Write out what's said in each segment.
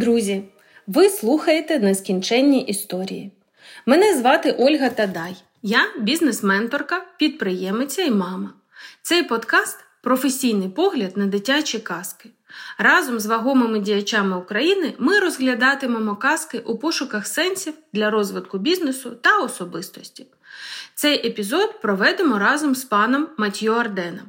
Друзі, ви слухаєте нескінченні історії. Мене звати Ольга Тадай. Я бізнес-менторка, підприємиця і мама. Цей подкаст професійний погляд на дитячі казки. Разом з вагомими діячами України ми розглядатимемо казки у пошуках сенсів для розвитку бізнесу та особистості. Цей епізод проведемо разом з паном Матьо Арденом.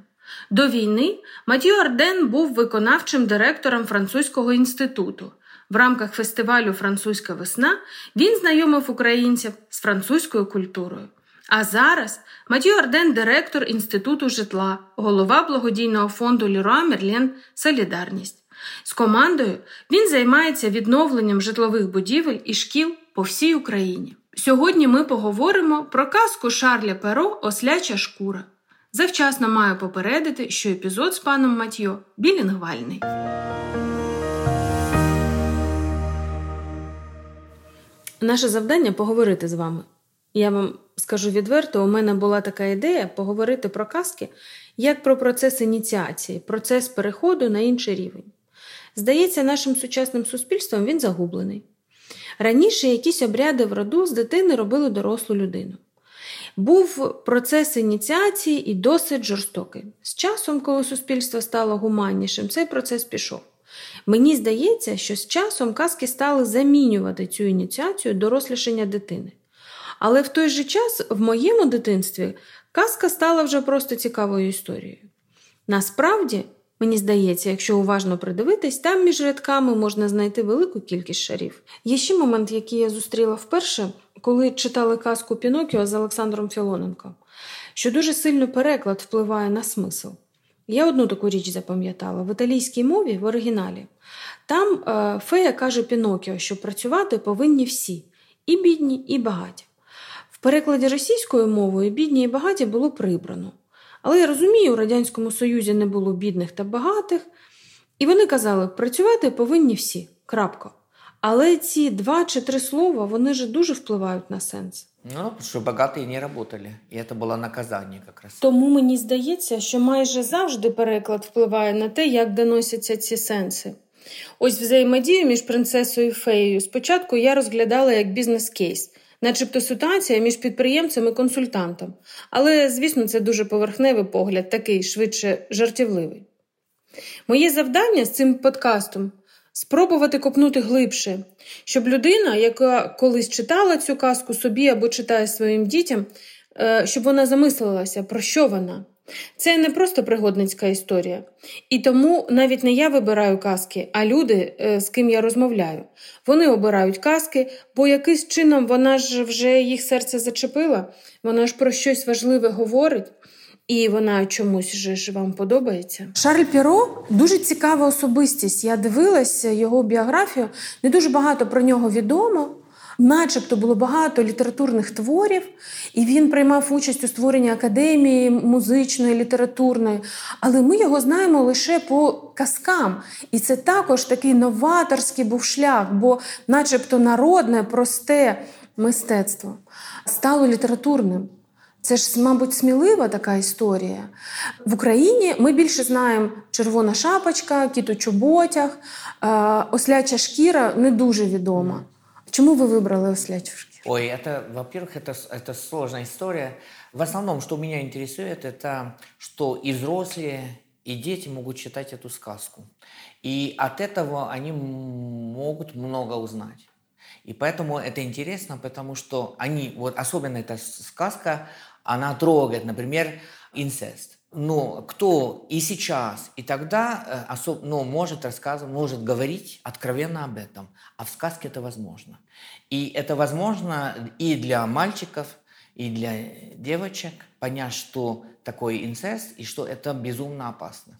До війни Матьо Арден був виконавчим директором французького інституту. В рамках фестивалю Французька весна він знайомив українців з французькою культурою. А зараз Матьо Арден директор Інституту житла, голова благодійного фонду Ліруа Мерлен Солідарність. З командою він займається відновленням житлових будівель і шкіл по всій Україні. Сьогодні ми поговоримо про казку Шарля Перо Осляча шкура. Завчасно маю попередити, що епізод з паном Матьо білінгвальний. Наше завдання поговорити з вами. Я вам скажу відверто, у мене була така ідея поговорити про казки як про процес ініціації, процес переходу на інший рівень. Здається, нашим сучасним суспільством він загублений. Раніше якісь обряди в роду з дитини робили дорослу людину. Був процес ініціації і досить жорстокий. З часом, коли суспільство стало гуманнішим, цей процес пішов. Мені здається, що з часом казки стали замінювати цю ініціацію дорослішання дитини. Але в той же час, в моєму дитинстві, казка стала вже просто цікавою історією. Насправді, мені здається, якщо уважно придивитись, там між рядками можна знайти велику кількість шарів. Є ще момент, який я зустріла вперше, коли читали казку Пінокіо з Олександром Філоненком, що дуже сильно переклад впливає на смисл. Я одну таку річ запам'ятала в італійській мові в оригіналі. Там е, фея каже Пінокіо, що працювати повинні всі і бідні, і багаті. В перекладі російською мовою бідні і багаті було прибрано. Але я розумію, у Радянському Союзі не було бідних та багатих, і вони казали, працювати повинні всі. крапка. Але ці два чи три слова вони ж дуже впливають на сенс. Ну, потому что богатые не работали. И это было наказание как раз. Тому мені здається, що майже завжди переклад впливає на те, як доносяться ці сенси. Ось взаємодію між принцесою і феєю спочатку я розглядала як бізнес-кейс, начебто ситуація між підприємцем і консультантом. Але, звісно, це дуже поверхневий погляд, такий швидше жартівливий. Моє завдання з цим подкастом спробувати копнути глибше, щоб людина, яка колись читала цю казку собі або читає своїм дітям, е, щоб вона замислилася, про що вона. Це не просто пригодницька історія. І тому навіть не я вибираю казки, а люди, е, з ким я розмовляю. Вони обирають казки, бо якийсь чином вона ж вже їх серце зачепила, вона ж про щось важливе говорить. І вона чомусь же ж вам подобається. Шарль Піро дуже цікава особистість. Я дивилася його біографію, не дуже багато про нього відомо. Начебто було багато літературних творів, і він приймав участь у створенні академії музичної, літературної. Але ми його знаємо лише по казкам. І це також такий новаторський був шлях, бо, начебто, народне, просте мистецтво стало літературним. Це ж, мабуть, смілива така історія. В Україні ми більше знаємо червона шапочка, кіт у чоботях, осляча шкіра не дуже відома. Чому ви вибрали ослячу шкіру? Ой, это, во-первых, это, это сложная история. В основном, что меня интересует, это что и взрослые, и дети могут читать эту сказку. И от этого они могут много узнать. И поэтому это интересно, потому что они, вот особенно эта сказка, она трогает, например, инцест. Но кто и сейчас, и тогда э, особ, ну, может рассказывать, может говорить откровенно об этом. А в сказке это возможно. И это возможно и для мальчиков, и для девочек понять, что такое инцест, и что это безумно опасно.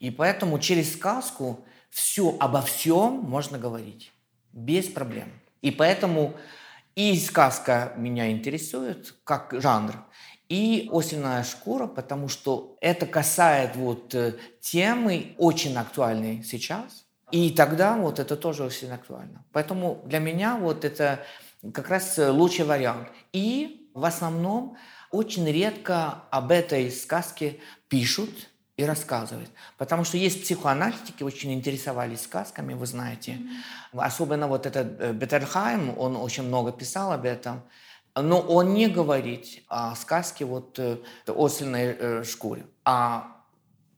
И поэтому через сказку все обо всем можно говорить. Без проблем. И поэтому и сказка меня интересует, как жанр, и осенняя шкура, потому что это касает вот э, темы очень актуальной сейчас. И тогда вот это тоже очень актуально. Поэтому для меня вот это как раз лучший вариант. И в основном очень редко об этой сказке пишут, и рассказывает. Потому что есть психоаналитики, очень интересовались сказками, вы знаете. Mm-hmm. Особенно вот этот э, Беттерхайм, он очень много писал об этом. Но он не говорит о сказке вот э, ослиной э, шкуре. А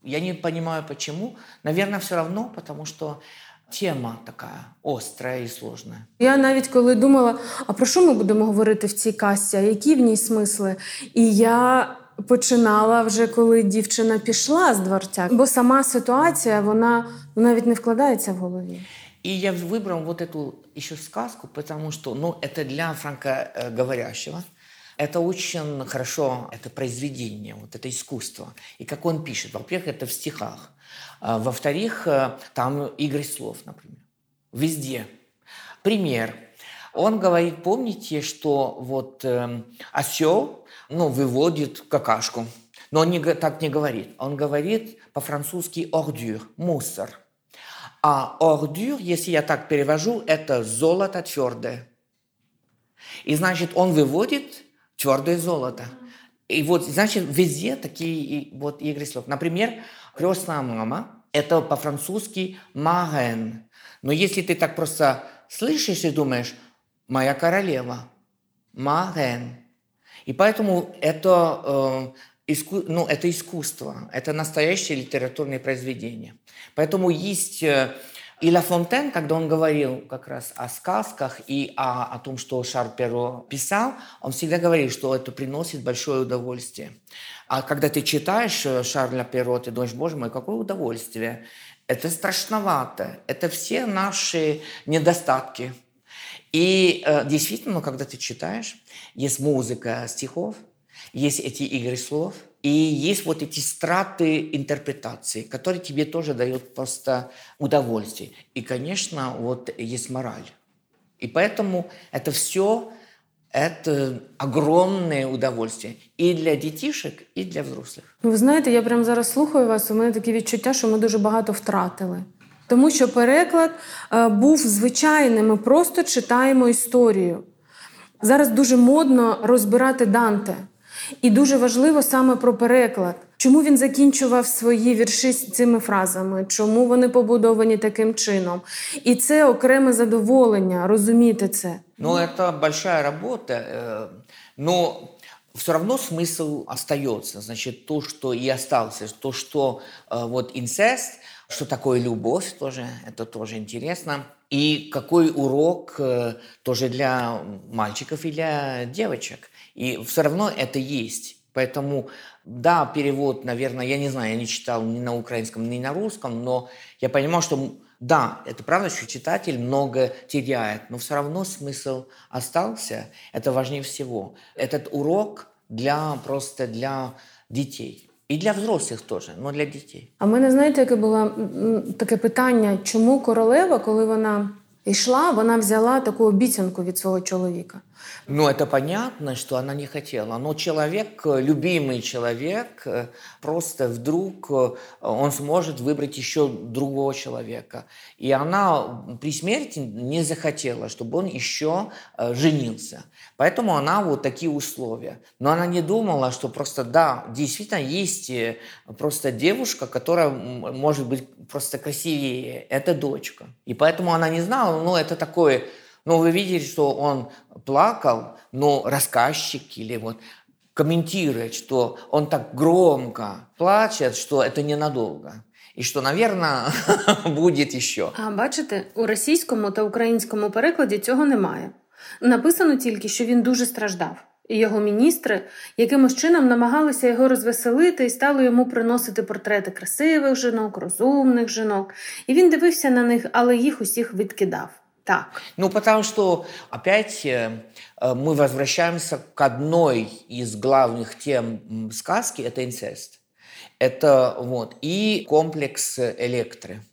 я не понимаю, почему. Наверное, все равно, потому что тема така остра і сложна. Я навіть коли думала, а про що ми будемо говорити в цій касті, а які в ній смисли? І я починала вже коли дівчина пішла з дворця, бо сама ситуація вона навіть не вкладається в голові. И я выбрал вот эту еще сказку, потому что, ну, это для франкоговорящего. Это очень хорошо, это произведение, вот это искусство. И как он пишет, во-первых, это в стихах. А, во-вторых, э, там игры слов, например. Везде. Пример. Он говорит, помните, что вот э, осел, ну, выводит какашку. Но он не, так не говорит. Он говорит по-французски «ордюр», «мусор». А «ордюр», если я так перевожу, это золото твердое. И значит, он выводит твердое золото. И вот, значит, везде такие вот игры слов. Например, крестная мама – это по-французски «маген». Но если ты так просто слышишь и думаешь «моя королева», «маген». И поэтому это, э, иску, ну, это искусство, это настоящее литературное произведение. Поэтому есть э, и Ла Фонтен, когда он говорил как раз о сказках и о, о том, что Шар Перо писал, он всегда говорил, что это приносит большое удовольствие. А когда ты читаешь э, Шарля Перо, ты думаешь, боже мой, какое удовольствие. Это страшновато. Это все наши недостатки. И э, действительно, когда ты читаешь, есть музыка стихов, есть эти игры слов – и есть вот эти страты интерпретации, которые тебе тоже дают просто удовольствие. И, конечно, вот есть мораль. И поэтому это все это огромне удовольствие і для дітішок, і для взрослих. Ви знаєте, я прямо зараз слухаю вас. У мене таке відчуття, що ми дуже багато втратили. Тому що переклад е, був звичайним. Ми просто читаємо історію. Зараз дуже модно розбирати Данте. І дуже важливо саме про переклад. Чому він закінчував свої вірші з цими фразами? Чому вони побудовані таким чином? І це окреме задоволення розуміти це. Ну, це большая робота. Э, но все равно смысл остается. Значит, то, что и остался, то, что э, вот инцест, что такое любовь тоже, это тоже интересно. И какой урок э, тоже для мальчиков и для девочек. И все равно это есть. Поэтому, да, перевод, наверное, я не знаю, я не читал ни на украинском, ни на русском, но я понимал, что да, это правда, что читатель много теряет, но все равно смысл остался. Это важнее всего. Этот урок для просто для детей. І для взрослих теж, але для дітей. А в мене знаєте, яке було таке питання, чому королева, коли вона йшла, вона взяла таку обіцянку від свого чоловіка? Ну, это понятно, что она не хотела. Но человек, любимый человек, просто вдруг он сможет выбрать еще другого человека. И она при смерти не захотела, чтобы он еще женился. Поэтому она вот такие условия. Но она не думала, что просто, да, действительно есть просто девушка, которая может быть просто красивее. Это дочка. И поэтому она не знала, ну, это такое но вы видели, что он плакал, но рассказчик или вот комментирует, что он так громко плачет, что это ненадолго. І що, навірно, буде ще. А бачите, у російському та українському перекладі цього немає. Написано тільки, що він дуже страждав, і його міністри якимось чином намагалися його розвеселити і стали йому приносити портрети красивих жінок, розумних жінок. І він дивився на них, але їх усіх відкидав. Так. Ну, потому что опять э, э, мы возвращаемся к одной из главных тем сказки – это инцест. Это вот и комплекс электры.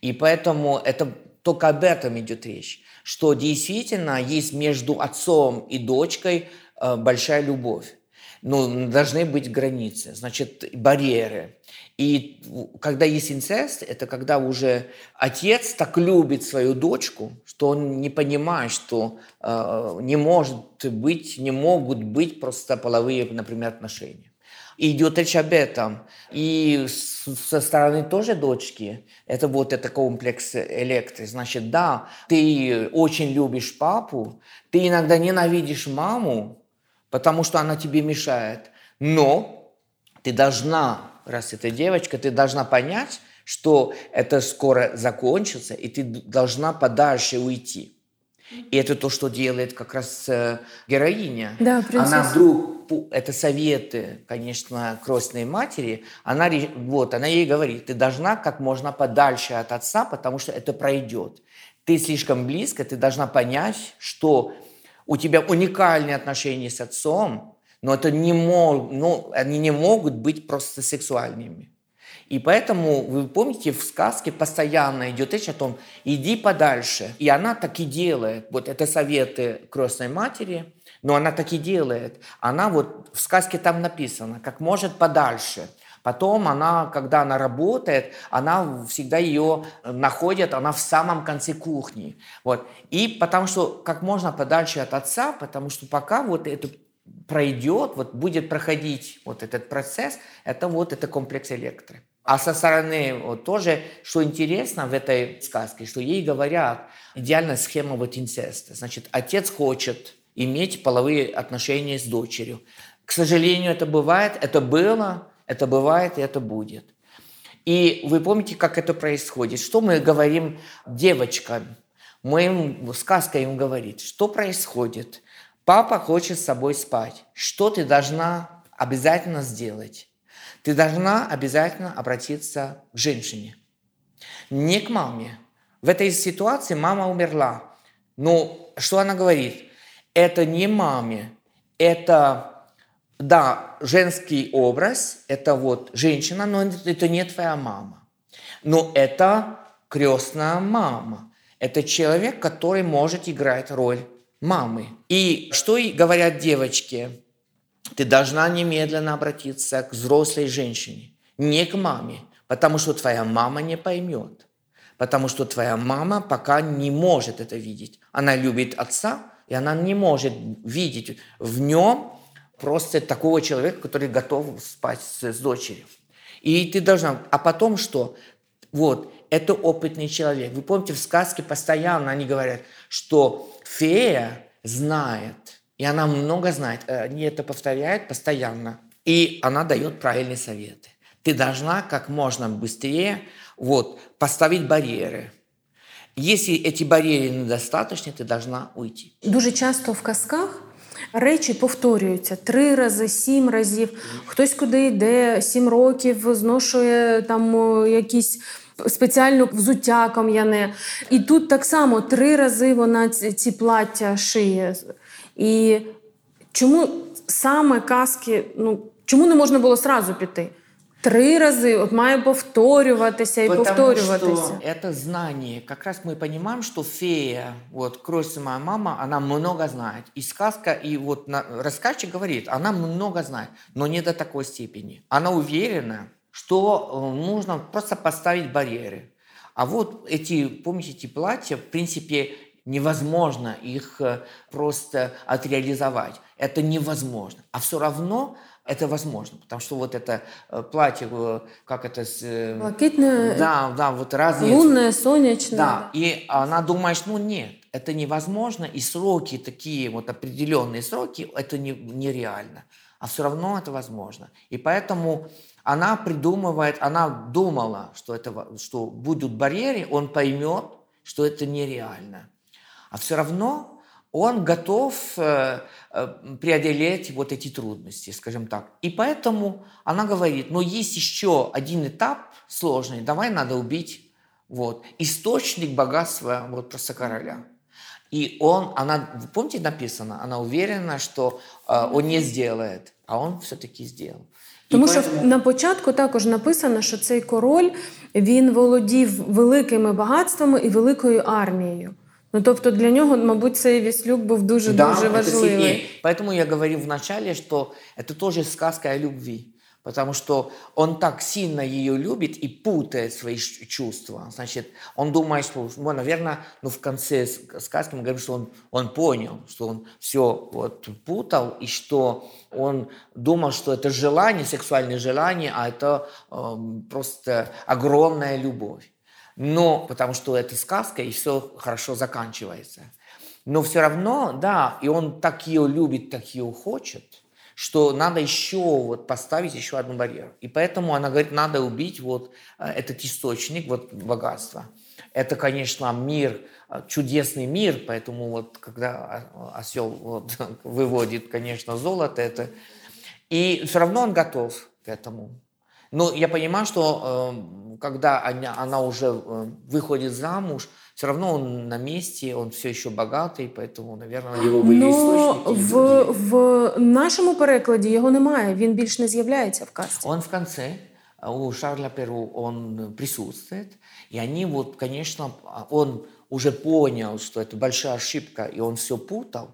И поэтому это только об этом идет речь, что действительно есть между отцом и дочкой э, большая любовь. Ну, должны быть границы, значит, барьеры. И когда есть инцест, это когда уже отец так любит свою дочку, что он не понимает, что э, не может быть, не могут быть просто половые, например, отношения. И идет речь об этом. И со стороны тоже дочки, это вот это комплекс электро. Значит, да, ты очень любишь папу, ты иногда ненавидишь маму, потому что она тебе мешает. Но ты должна, раз это девочка, ты должна понять, что это скоро закончится, и ты должна подальше уйти. И это то, что делает как раз э, героиня. Да, принцесса. Она вдруг, это советы, конечно, крестной матери, она, вот, она ей говорит, ты должна как можно подальше от отца, потому что это пройдет. Ты слишком близко, ты должна понять, что у тебя уникальные отношения с отцом, но это не мог, ну, они не могут быть просто сексуальными. И поэтому, вы помните, в сказке постоянно идет речь о том, иди подальше. И она так и делает. Вот это советы крестной матери, но она так и делает. Она вот в сказке там написано, как может подальше. Потом она, когда она работает, она всегда ее находит, она в самом конце кухни. Вот. И потому что как можно подальше от отца, потому что пока вот это пройдет, вот будет проходить вот этот процесс, это вот это комплекс электро. А со стороны вот, тоже, что интересно в этой сказке, что ей говорят идеальная схема вот инцеста. Значит, отец хочет иметь половые отношения с дочерью. К сожалению, это бывает, это было, это бывает и это будет. И вы помните, как это происходит? Что мы говорим девочкам? Мы им, сказка им говорит, что происходит? Папа хочет с собой спать. Что ты должна обязательно сделать? ты должна обязательно обратиться к женщине, не к маме. В этой ситуации мама умерла. Но что она говорит? Это не маме, это, да, женский образ, это вот женщина, но это не твоя мама. Но это крестная мама. Это человек, который может играть роль мамы. И что говорят девочки? ты должна немедленно обратиться к взрослой женщине, не к маме, потому что твоя мама не поймет, потому что твоя мама пока не может это видеть. Она любит отца, и она не может видеть в нем просто такого человека, который готов спать с, с дочерью. И ты должна... А потом что? Вот, это опытный человек. Вы помните, в сказке постоянно они говорят, что фея знает, и она много знает. Э, они это повторяют постоянно. И она дает правильные советы. Ты должна как можно быстрее вот, поставить барьеры. Если эти бар'єри недостаточні, ти должна уйти. Дуже часто в казках речі повторюються три рази, сім разів. Хтось куди йде, сім років зношує там якісь спеціальне взуття кам'яне. І тут так само три рази вона ці плаття шиє. І чому саме казки, ну чому не можна було сразу піти? Три рази, от має повторюватися і Потому повторюватися. Что это знание. Как раз мы понимаем, что фея, вот кровь моя мама, она много знает. И сказка, и вот на, рассказчик говорит, она много знает, но не до такой степени. Она уверена, что э, нужно просто поставить барьеры. А вот эти, помните, эти платья, в принципе, невозможно их э, просто отреализовать. Это невозможно. А все равно это возможно, потому что вот это э, платье, как это... Блакитное, да, да, вот разные... Лунное, солнечное. Да, и она думает, ну нет, это невозможно, и сроки такие, вот определенные сроки, это не, нереально. А все равно это возможно. И поэтому она придумывает, она думала, что, это, что будут барьеры, он поймет, что это нереально а все равно он готов э, э, преодолеть вот эти трудности, скажем так. И поэтому она говорит, но есть еще один этап сложный, давай надо убить вот, источник богатства вот просто короля. И он, она, вы помните, написано, она уверена, что э, он не сделает, а он все-таки сделал. Тому що на початку також написано, що цей король він володів великими багатствами і великою армією. Ну, тобто для нього, мабуть, цей віслюк був дуже-дуже да, важливий. Поэтому я говорил вначале, що це теж сказка о любви. Потому что он так сильно ее любит и путает свои чувства. Значит, он думает, что, ну, наверное, ну, в конце сказки мы говорим, что он, он понял, что он все вот путал, и что он думал, что это желание, сексуальное желание, а это э, просто огромная любовь. Но потому что это сказка, и все хорошо заканчивается. Но все равно, да, и он так ее любит, так ее хочет – что надо еще вот поставить еще одну барьеру. И поэтому она говорит, надо убить вот э, этот источник вот богатства. Это, конечно, мир, э, чудесный мир, поэтому вот когда осел вот, выводит, конечно, золото, это... И все равно он готов к этому. Но я понимаю, что э, когда она, она уже выходит замуж, все равно он на месте, он все еще богатий, поэтому, наверное, його були Но в, в нашому перекладі його немає, він більш не з'являється в казці. Он в конце, у Шарля Перу он присутствует, и они вот, конечно, он уже понял, что это большая ошибка, и он все путал,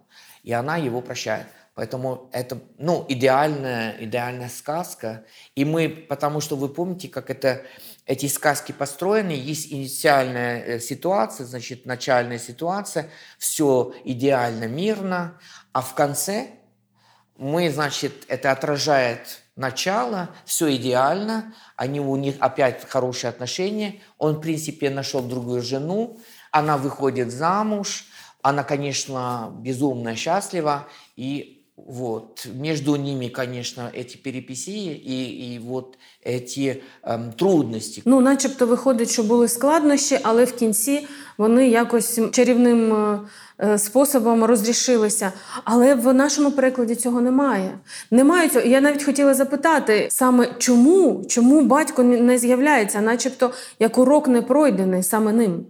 и она его прощает. Поэтому это, ну, идеальная, идеальная сказка. И мы, потому что вы помните, как это, эти сказки построены, есть инициальная э, ситуация, значит, начальная ситуация, все идеально, мирно, а в конце мы, значит, это отражает начало, все идеально, они у них опять хорошие отношения, он, в принципе, нашел другую жену, она выходит замуж, она, конечно, безумно счастлива, и вот. Между ними, конечно, эти перипетії і і от ці ем, трудності. Ну, начебто, виходить, що були складнощі, але в кінці вони якось чарівним е, способом розрішилися. Але в нашому перекладі цього немає. Немає цього. Я навіть хотіла запитати саме чому, чому батько не з'являється, начебто як урок не пройдений саме ним.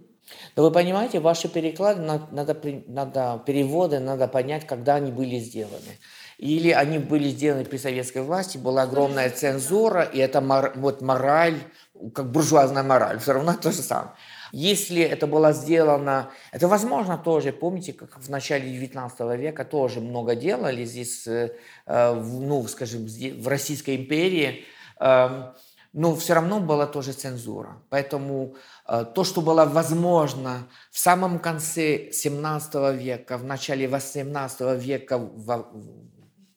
Но вы понимаете, ваши переклады, надо, надо, переводы надо понять, когда они были сделаны. Или они были сделаны при советской власти, была огромная цензура, и это мор, вот мораль, как буржуазная мораль, все равно то же самое. Если это было сделано, это возможно тоже, помните, как в начале 19 века тоже много делали здесь, э, ну, скажем, в Российской империи, э, но все равно была тоже цензура. Поэтому э, то, что было возможно в самом конце 17 века, в начале 18 века в,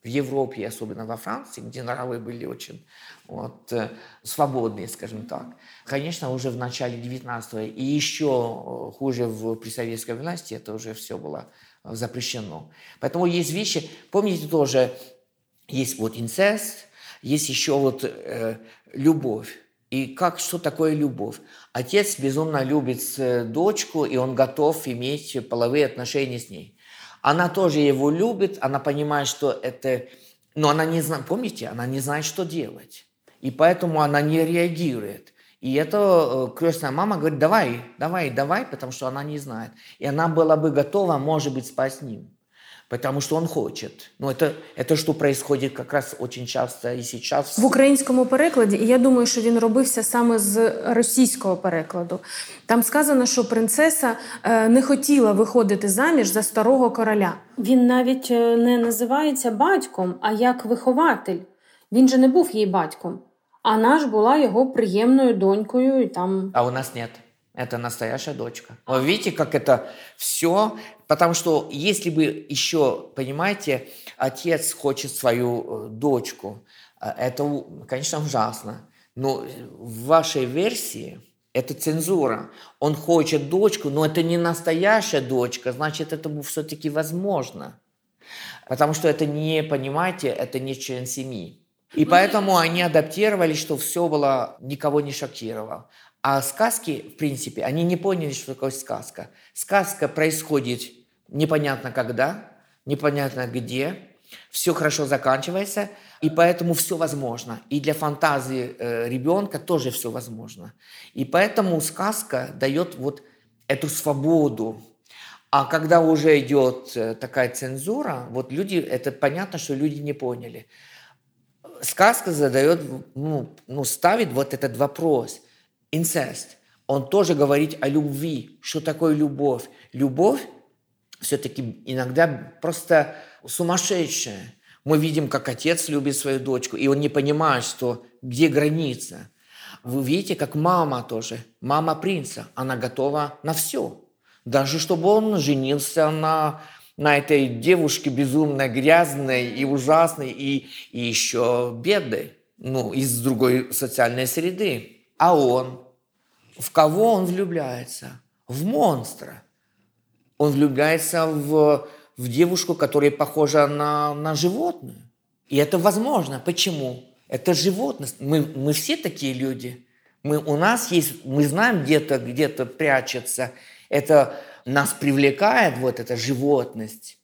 Европе, особенно во Франции, где нравы были очень вот, э, свободные, скажем так. Конечно, уже в начале 19 и еще хуже в, при советской власти это уже все было запрещено. Поэтому есть вещи, помните тоже, есть вот инцест, есть еще вот э, любовь. И как, что такое любовь? Отец безумно любит э, дочку, и он готов иметь половые отношения с ней. Она тоже его любит, она понимает, что это... Но она не знает, помните, она не знает, что делать. И поэтому она не реагирует. И это э, крестная мама говорит, давай, давай, давай, потому что она не знает. И она была бы готова, может быть, спать с ним потому что он хочет. Но это, это что происходит как раз очень часто і сейчас. В українському перекладі, і я думаю, що він робився саме з російського перекладу. Там сказано, що принцеса е, не хотіла виходити заміж за старого короля. Він навіть е, не називається батьком, а як вихователь. Він же не був її батьком. А наш була його приємною донькою і там. А у нас нет. Это настоящая дочка. Вы видите, как это все? Потому что если бы еще, понимаете, отец хочет свою э, дочку, э, это, конечно, ужасно. Но в вашей версии это цензура. Он хочет дочку, но это не настоящая дочка, значит, это все-таки возможно. Потому что это не, понимаете, это не член семьи. И поэтому они адаптировали, что все было, никого не шокировало. А сказки, в принципе, они не поняли, что такое сказка. Сказка происходит непонятно когда, непонятно где, все хорошо заканчивается, и поэтому все возможно. И для фантазии э, ребенка тоже все возможно. И поэтому сказка дает вот эту свободу. А когда уже идет э, такая цензура, вот люди, это понятно, что люди не поняли. Сказка задает, ну, ну ставит вот этот вопрос – инцест, он тоже говорит о любви. Что такое любовь? Любовь все-таки иногда просто сумасшедшая. Мы видим, как отец любит свою дочку, и он не понимает, что где граница. Вы видите, как мама тоже, мама принца, она готова на все. Даже чтобы он женился на, на этой девушке безумно грязной и ужасной, и, и еще бедной, ну, из другой социальной среды. А он, в кого он влюбляется? В монстра. Он влюбляется в, в девушку, которая похожа на, на животное. И это возможно. Почему? Это животность. Мы, мы все такие люди. Мы, у нас есть, мы знаем где-то, где-то прячется. Это нас привлекает, вот эта животность.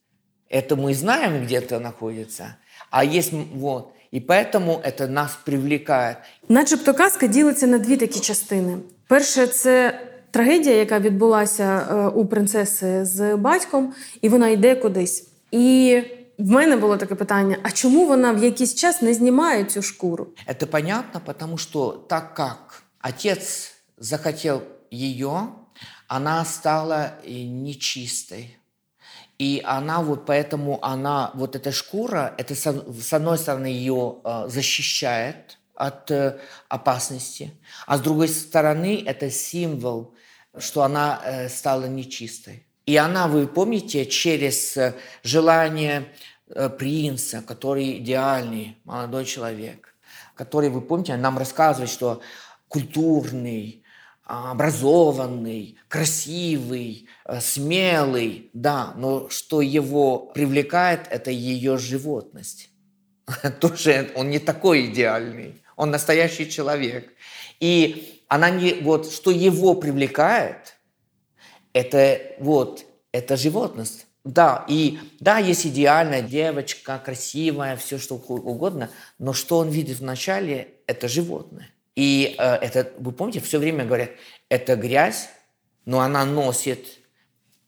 Это мы знаем, где-то находится. А есть вот. І поэтому это нас привлекает. Начебто казка ділиться на дві такі частини. Перше, це трагедія, яка відбулася е, у принцеси з батьком, і вона йде кудись. І в мене було таке питання: а чому вона в якийсь час не знімає цю шкуру? Это понятно, потому что так как отец захотел ее, она стала э, нечистой. И она вот поэтому она, вот эта шкура, это с одной стороны ее э, защищает от э, опасности, а с другой стороны это символ, что она стала нечистой. И она, вы помните, через желание принца, который идеальный молодой человек, который, вы помните, нам рассказывает, что культурный, образованный, красивый, э, смелый, да, но что его привлекает, это ее животность. Тоже он не такой идеальный, он настоящий человек. И она не, вот, что его привлекает, это вот, это животность. Да, и да, есть идеальная девочка, красивая, все что угодно, но что он видит вначале, это животное. И э, это, вы помните, все время говорят, это грязь, но она носит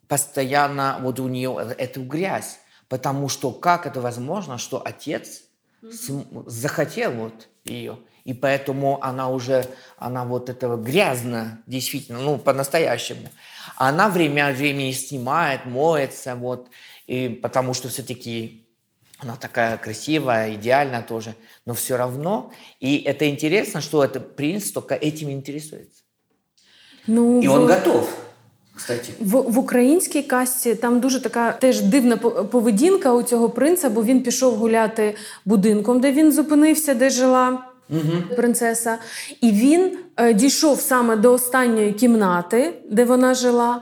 постоянно вот у нее эту грязь. Потому что как это возможно, что отец mm-hmm. захотел вот ее, и поэтому она уже, она вот этого грязно, действительно, ну, по-настоящему. Она время от времени снимает, моется, вот, и потому что все-таки она такая красивая, идеальная тоже, но все равно. И это интересно, что это принц только этим интересуется. Ну, І він готов. Кстати. В в українській касті там дуже така теж дивна поведінка у цього принца, бо він пішов гуляти будинком, де він зупинився, де жила угу. принцеса. І він е, дійшов саме до останньої кімнати, де вона жила,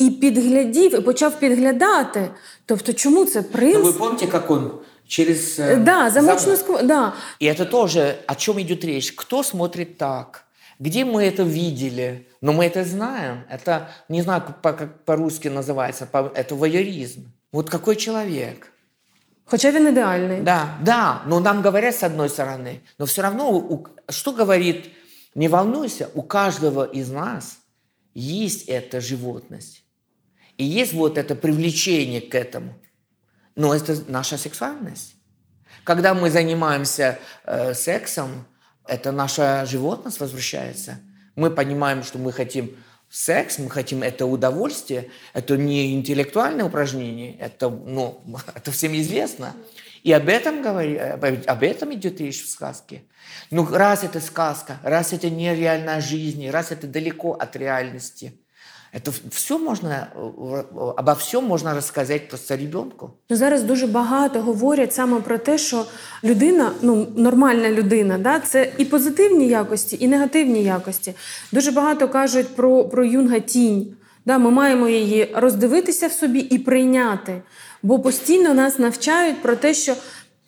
і підглядів, і почав підглядати. Тобто, чому це принц? Ну, ви пам'ятаєте, як він через э, да, замочную сквозь, да. И это тоже, о чем идет речь. Кто смотрит так? Где мы это видели? Но мы это знаем. Это, не знаю, как по-русски называется, это воеризм. Вот какой человек? Хоча він ідеальний. Да, да, но нам говорят с одной стороны. Но все равно, у, что говорит, не волнуйся, у каждого из нас есть эта животность. И есть вот это привлечение к этому. Но это наша сексуальность. Когда мы занимаемся э, сексом, это наша животность возвращается. Мы понимаем, что мы хотим секс, мы хотим это удовольствие, это не интеллектуальное упражнение, это, ну, это всем известно. И об этом, говори, об этом идет речь в сказке. Ну, раз это сказка, раз это нереальная жизнь, раз это далеко от реальности – Это все можна обо всьому можна розказати просто ребенку. Ну, зараз дуже багато говорять саме про те, що людина, ну нормальна людина, да, це і позитивні якості, і негативні якості. Дуже багато кажуть про про юнга тінь. Да, Ми маємо її роздивитися в собі і прийняти. Бо постійно нас навчають про те, що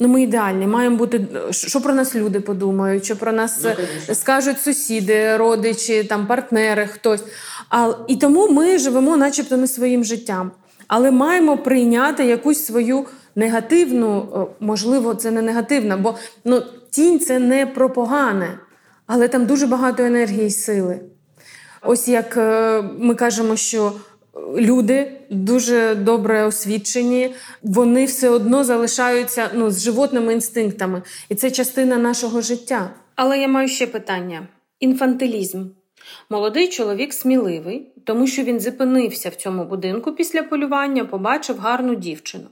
ну ми ідеальні, маємо бути, що про нас люди подумають, що про нас ну, скажуть сусіди, родичі, там партнери, хтось. А, І тому ми живемо, начебто, не своїм життям. Але маємо прийняти якусь свою негативну, можливо, це не негативна, бо ну, тінь це не про погане, але там дуже багато енергії і сили. Ось як е, ми кажемо, що люди дуже добре освічені, вони все одно залишаються ну, з животними інстинктами. І це частина нашого життя. Але я маю ще питання: інфантилізм. Молодий чоловік сміливий, тому що він зупинився в цьому будинку після полювання, побачив гарну дівчину.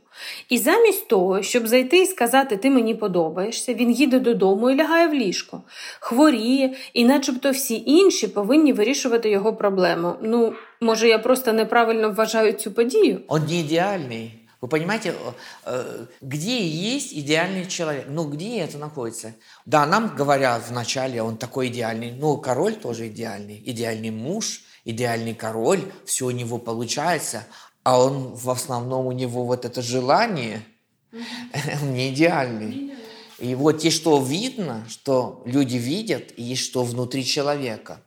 І замість того, щоб зайти і сказати Ти мені подобаєшся, він їде додому і лягає в ліжко, хворіє, і начебто всі інші повинні вирішувати його проблему. Ну, може, я просто неправильно вважаю цю подію? Он не идеальный. Вы понимаете, э, где есть идеальный человек? Ну, где это находится? Да, нам говорят вначале, он такой идеальный. Ну, король тоже идеальный. Идеальный муж, идеальный король. Все у него получается. А он в основном, у него вот это желание, не идеальный. И вот есть что видно, что люди видят, и есть что внутри человека.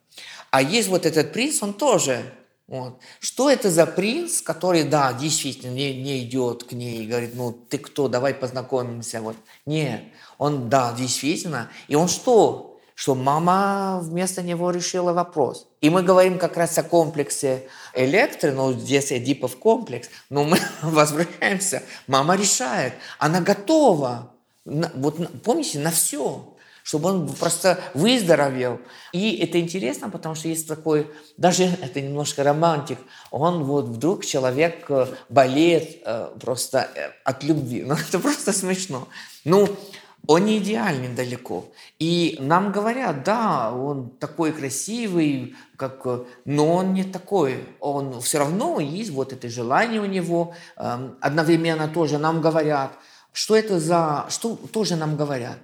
А есть вот этот принц, он тоже вот. Что это за принц, который, да, действительно не, не идет к ней и говорит, ну ты кто, давай познакомимся. Вот. Нет, он, да, действительно. И он что? Что мама вместо него решила вопрос. И мы говорим как раз о комплексе электры, ну здесь Эдипов комплекс, но мы возвращаемся. Мама решает, она готова. Вот помните, на все чтобы он просто выздоровел. И это интересно, потому что есть такой, даже это немножко романтик, он вот вдруг человек э, болеет э, просто э, от любви. Ну, это просто смешно. Ну, он не идеальный далеко. И нам говорят, да, он такой красивый, как, но он не такой. Он все равно есть вот это желание у него. Эм, одновременно тоже нам говорят, что это за... Что тоже нам говорят?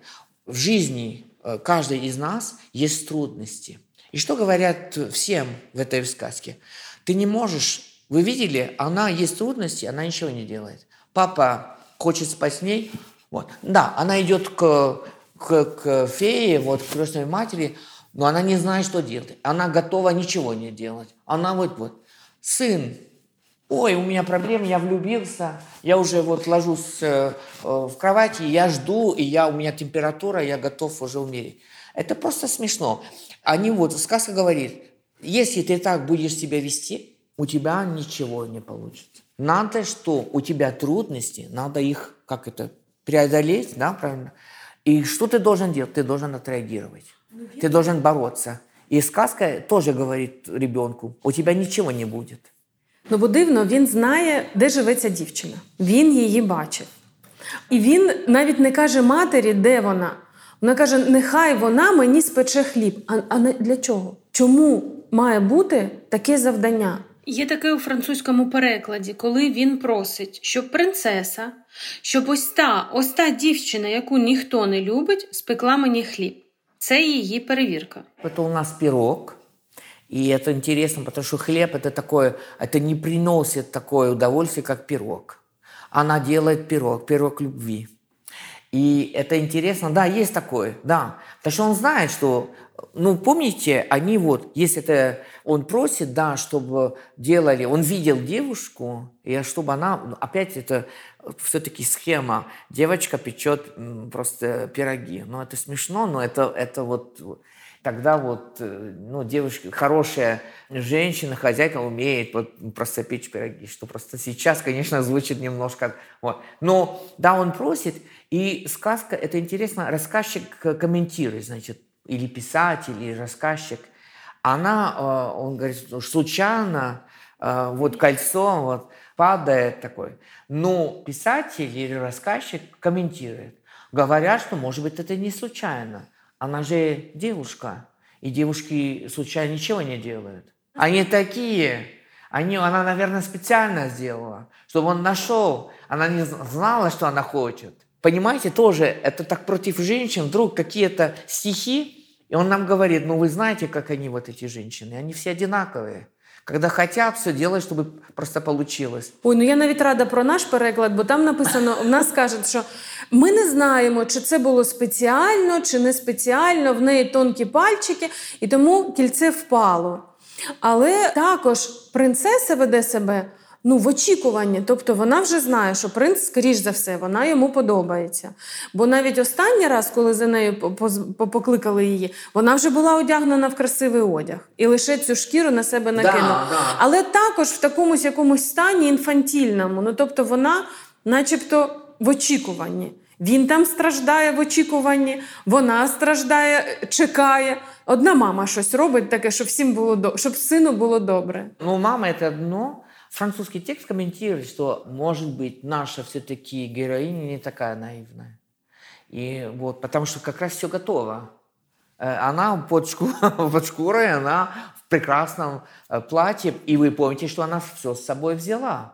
В жизни э, каждой из нас есть трудности. И что говорят всем в этой сказке? Ты не можешь... Вы видели, она есть трудности, она ничего не делает. Папа хочет спать с ней. Вот. Да, она идет к, к, к фее, вот, к крестной матери, но она не знает, что делать. Она готова ничего не делать. Она вот, вот. Сын ой, у меня проблемы, я влюбился, я уже вот ложусь э, в кровати, я жду, и я, у меня температура, я готов уже умереть. Это просто смешно. Они вот, сказка говорит, если ты так будешь себя вести, у тебя ничего не получится. Надо, что у тебя трудности, надо их, как это, преодолеть, да, правильно? И что ты должен делать? Ты должен отреагировать. Ты должен бороться. И сказка тоже говорит ребенку, у тебя ничего не будет. Ну, бо дивно, він знає, де живе ця дівчина. Він її бачив. І він навіть не каже матері, де вона. Вона каже: нехай вона мені спече хліб. А, а для чого? Чому має бути таке завдання? Є таке у французькому перекладі, коли він просить, щоб принцеса, щоб ось та ось та дівчина, яку ніхто не любить, спекла мені хліб. Це її перевірка. Це у нас пірог. И это интересно, потому что хлеб это такое, это не приносит такое удовольствие, как пирог. Она делает пирог, пирог любви. И это интересно, да, есть такое, да. Потому что он знает, что, ну, помните, они вот, если это, он просит, да, чтобы делали, он видел девушку, и чтобы она, опять это все-таки схема, девочка печет просто пироги. Ну, это смешно, но это, это вот Тогда вот, э, ну, девушка, хорошая женщина, хозяйка умеет вот просто печь пироги, что просто сейчас, конечно, звучит немножко, вот. Но, да, он просит, и сказка, это интересно, рассказчик комментирует, значит, или писатель, или рассказчик. Она, э, он говорит, случайно э, вот кольцо вот падает такой. Но писатель или рассказчик комментирует. Говорят, что, может быть, это не случайно. Она же девушка, и девушки случайно ничего не делают. Они такие, они, она, наверное, специально сделала, чтобы он нашел. Она не знала, что она хочет. Понимаете, тоже это так против женщин, вдруг какие-то стихи, и он нам говорит, ну вы знаете, как они вот эти женщины, они все одинаковые. Когда хотят, все делают, щоб просто получилось. Ой, ну я навіть рада про наш переклад, бо там написано: в нас кажуть, що ми не знаємо, чи це було спеціально, чи не спеціально. В неї тонкі пальчики, і тому кільце впало. Але також принцеса веде себе ну, в очікуванні. Тобто вона вже знає, що принц, скоріш за все, вона йому подобається. Бо навіть останній раз, коли за нею покликали її, вона вже була одягнена в красивий одяг і лише цю шкіру на себе накинула. Да, да. Але також в такомусь якомусь стані інфантільному. Ну тобто вона, начебто, в очікуванні. Він там страждає в очікуванні, вона страждає, чекає. Одна мама щось робить таке, щоб всім було до... щоб сину було добре. Ну, мама это одно. Французский текст комментирует, что, может быть, наша все-таки героиня не такая наивная. И вот, потому что как раз все готово. Э, Она под, шку- под шкурой, она в прекрасном э, платье. И вы помните, что она все с собой взяла.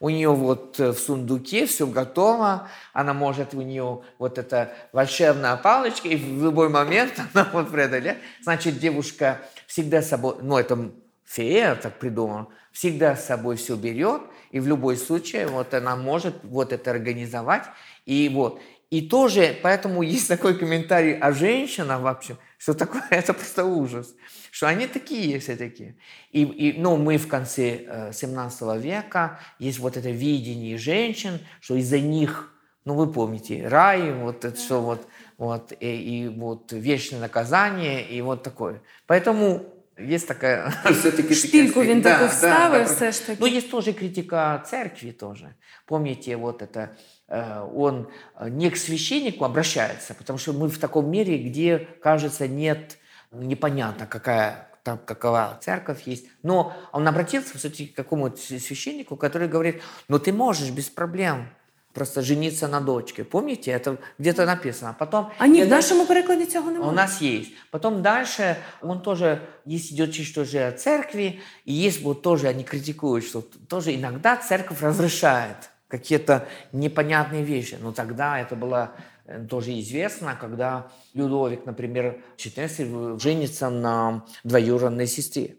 У нее вот э, в сундуке все готово, она может, у нее вот эта волшебная палочка, и в любой момент она вот преодолеет. Значит, девушка всегда с собой, ну это фея так придумала, всегда с собой все берет, и в любой случай вот она может вот это организовать, и вот. И тоже, поэтому есть такой комментарий о женщинах вообще, что такое, это просто ужас, что они такие все такие. И, и, ну, мы в конце э, 17 века, есть вот это видение женщин, что из-за них, ну, вы помните, рай, вот это что вот, вот и, и вот вечное наказание, и вот такое. Поэтому есть такая все-таки... Шпильку він таку вставив все ж таки. Ну, есть тоже критика церкви тоже. Помните, вот это, э, он э, не к священнику обращается, потому что мы в таком мире, где, кажется, нет, непонятно, какая там, какова церковь есть. Но он обратился все-таки к какому-то священнику, который говорит, ну, ты можешь без проблем просто жениться на дочке. Помните, это где-то написано. Потом, А ні, я в дальше- нашому перекладі цього у немає. нас есть. Потом дальше он тоже, есть идет чуть тоже о церкви, и есть вот тоже, они критикуют, что т- тоже иногда церковь разрешает какие-то непонятные вещи. Но тогда это было э, тоже известно, когда Людовик, например, XIV женится на двоюродной сестре.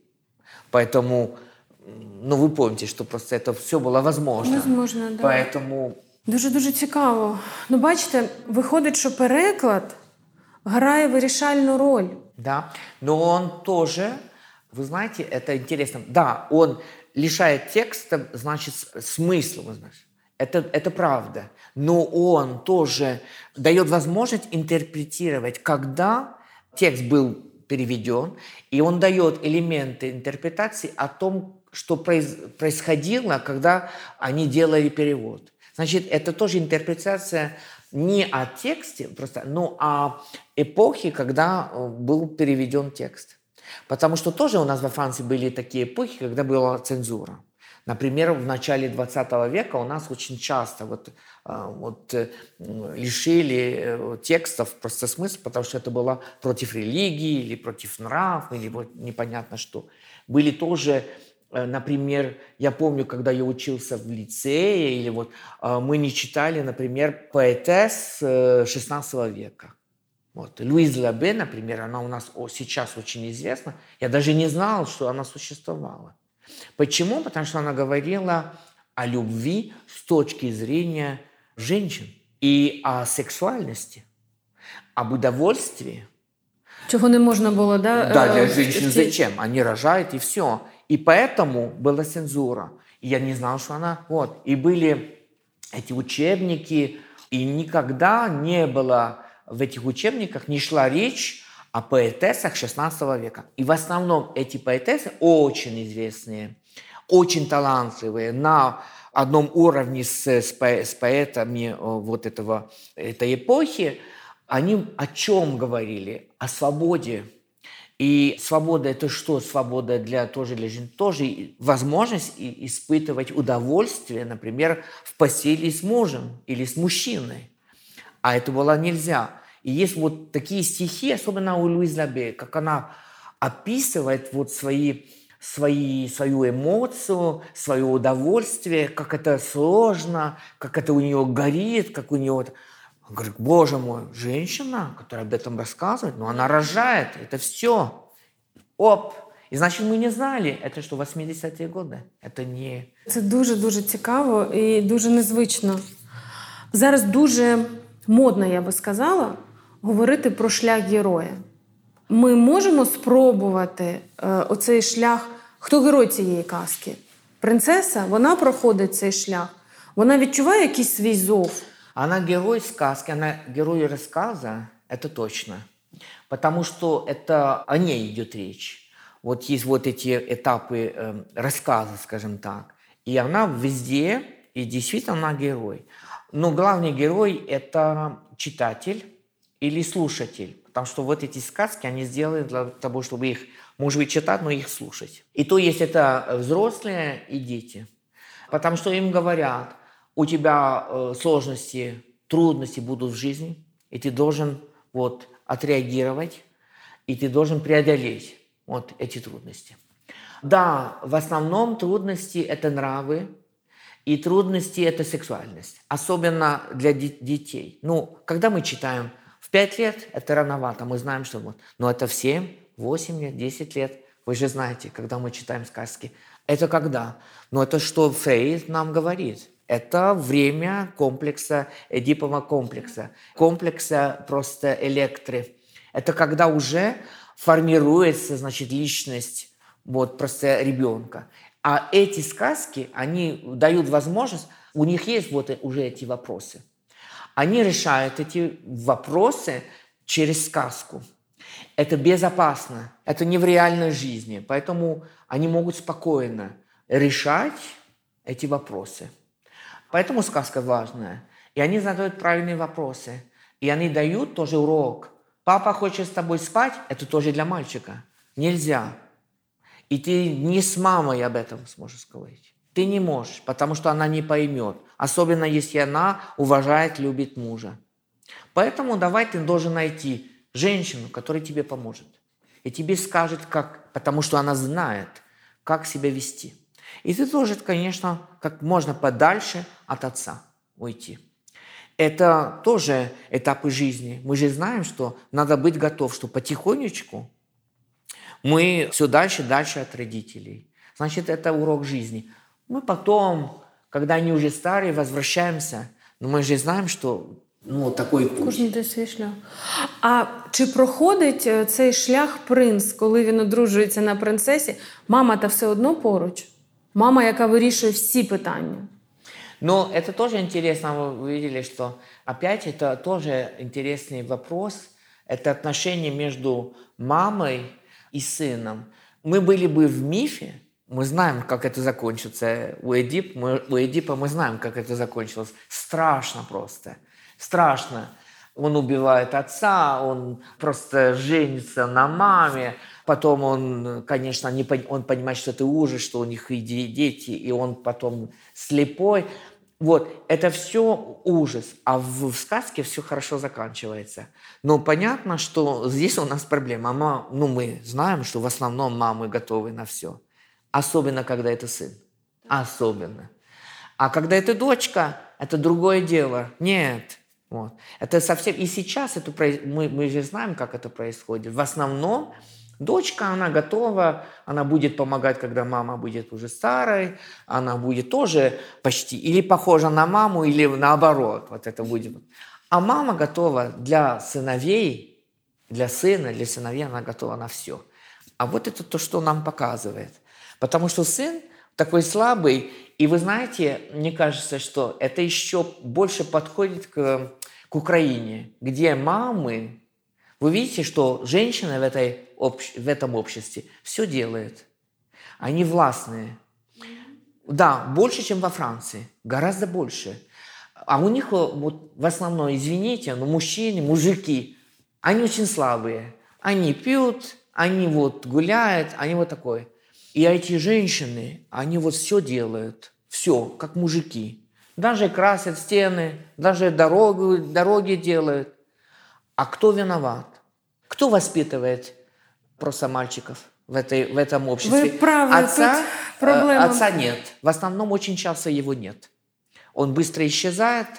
Поэтому, м, ну вы помните, что просто это все было возможно. Возможно, да. Поэтому Дуже дуже цікаво. Ну, бачите, виходить, що переклад грає вирішальну роль. Да, но он тоже, вы знаете, это интересно. Да, он лишает текста, значит, с- смысла, вы знаете. Это, это правда. Но он тоже дает возможность интерпретировать, когда текст был переведен, и он дает элементы интерпретации о том, что происходило, когда они делали перевод. Значит, это тоже интерпретация не о тексте, просто, но о эпохе, когда э, был переведен текст. Потому что тоже у нас во Франции были такие эпохи, когда была цензура. Например, в начале 20 века у нас очень часто вот, а, вот, э, лишили э, текстов просто смысла, потому что это было против религии или против нрав, или вот непонятно что. Были тоже Э, Например, я помню, когда я учился в лицее, или вот э, мы не читали, например, поэтесс 16 века. Вот. Луиз Лабе, например, она у нас сейчас очень известна. Я даже не знал, что она существовала. Почему? Потому что она говорила о любви с точки зрения женщин и о сексуальности, об удовольствии. Чого не можна було, да? Да, для в- женщин зачем? Они рожают и все. И поэтому была цензура. И я не знал, что она... Вот. И были эти учебники, и никогда не было в этих учебниках, не шла речь о поэтессах 16 века. И в основном эти поэтессы очень известные, очень талантливые, на одном уровне с, с, с поэтами э, вот этого, этой эпохи, они о чем говорили? О свободе. И свобода это что? Свобода для тоже для женщин тоже возможность испытывать удовольствие, например, в постели с мужем или с мужчиной. А это было нельзя. И есть вот такие стихи, особенно у Луиз Лабе, как она описывает вот свои, свои, свою эмоцию, свое удовольствие, как это сложно, как это у нее горит, как у нее... вот- говорит, боже мой, женщина, которая об этом рассказывает, но она рожает, это все. Оп! И значит, мы не знали, это что, 80-е годы? Это не... Це дуже дуже цікаво і дуже незвично. Зараз дуже модно, я би сказала, говорити про шлях героя. Ми можемо спробувати е, оцей шлях. Хто герой цієї казки? Принцеса, вона проходить цей шлях. Вона відчуває якийсь свій зов. Она герой сказки, она герой рассказа, это точно. Потому что это о ней идет речь. Вот есть вот эти этапы э, рассказа, скажем так. И она везде, и действительно она герой. Но главный герой – это читатель или слушатель. Потому что вот эти сказки, они сделаны для того, чтобы их, может быть, читать, но их слушать. И то есть это взрослые и дети. Потому что им говорят, у тебя э, сложности, трудности будут в жизни, и ты должен вот отреагировать, и ты должен преодолеть вот эти трудности. Да, в основном трудности – это нравы, и трудности – это сексуальность, особенно для детей. Ну, когда мы читаем 5 лет, это рановато, мы знаем, что вот, но это в 7, 8 лет, 10 лет. Вы же знаете, когда мы читаем сказки. Это когда? Ну, это что Фрейд нам говорит. Это время комплекса, Эдипового комплекса, комплекса просто электры. Это когда уже формируется, значит, личность вот просто ребенка. А эти сказки, они дают возможность, у них есть вот уже эти вопросы. Они решают эти вопросы через сказку. Это безопасно, это не в реальной жизни, поэтому они могут спокойно решать эти вопросы. Поэтому сказка важная. И они задают правильные вопросы. И они дают тоже урок. Папа хочет с тобой спать, это тоже для мальчика. Нельзя. И ты не с мамой об этом сможешь говорить. Ты не можешь, потому что она не поймет. Особенно если она уважает, любит мужа. Поэтому давай ты должен найти женщину, которая тебе поможет. И тебе скажет, как, потому что она знает, как себя вести. И ты должен, конечно, как можно подальше от отца уйти. Это тоже этапы жизни. Мы же знаем, что надо быть готов, что потихонечку мы все дальше и дальше от родителей. Значит, это урок жизни. Мы потом, когда они уже старые, возвращаемся, но мы же знаем, что ну, такий путь. Кожен йде свій шлях. А чи проходить цей шлях принц, коли він одружується на принцесі? Мама та все одно поруч? Мама, яка вирішує всі питання? Но это тоже интересно, вы видели, что опять это тоже интересный вопрос. Это отношение между мамой и сыном. Мы были бы в мифе, мы знаем, как это закончится. У, Эдип, мы, у Эдипа мы знаем, как это закончилось. Страшно просто. Страшно. Он убивает отца, он просто женится на маме. Потом он, конечно, не, он понимает, что это ужас, что у них и дети, и он потом слепой. Вот, это все ужас. А в, в сказке все хорошо заканчивается. Но понятно, что здесь у нас проблема. Мама, ну, мы знаем, что в основном мамы готовы на все. Особенно, когда это сын. Особенно. А когда это дочка, это другое дело. Нет. Вот. Это совсем... И сейчас это, мы, мы же знаем, как это происходит. В основном Дочка, она готова, она будет помогать, когда мама будет уже старой, она будет тоже почти или похожа на маму, или наоборот, вот это будет. А мама готова для сыновей, для сына, для сыновей она готова на все. А вот это то, что нам показывает. Потому что сын такой слабый, и вы знаете, мне кажется, что это еще больше подходит к, к Украине, где мамы, вы видите, что женщины в этой в этом обществе все делает. Они властные. Да, больше, чем во Франции. Гораздо больше. А у них вот, в основном, извините, но мужчины, мужики, они очень слабые. Они пьют, они вот гуляют, они вот такое. И эти женщины, они вот все делают. Все, как мужики. Даже красят стены, даже дорогу, дороги делают. А кто виноват? Кто воспитывает просто мальчиков в, этой, в этом обществе. Вы правы, отца, тут проблема. Отца нет. В основном очень часто его нет. Он быстро исчезает,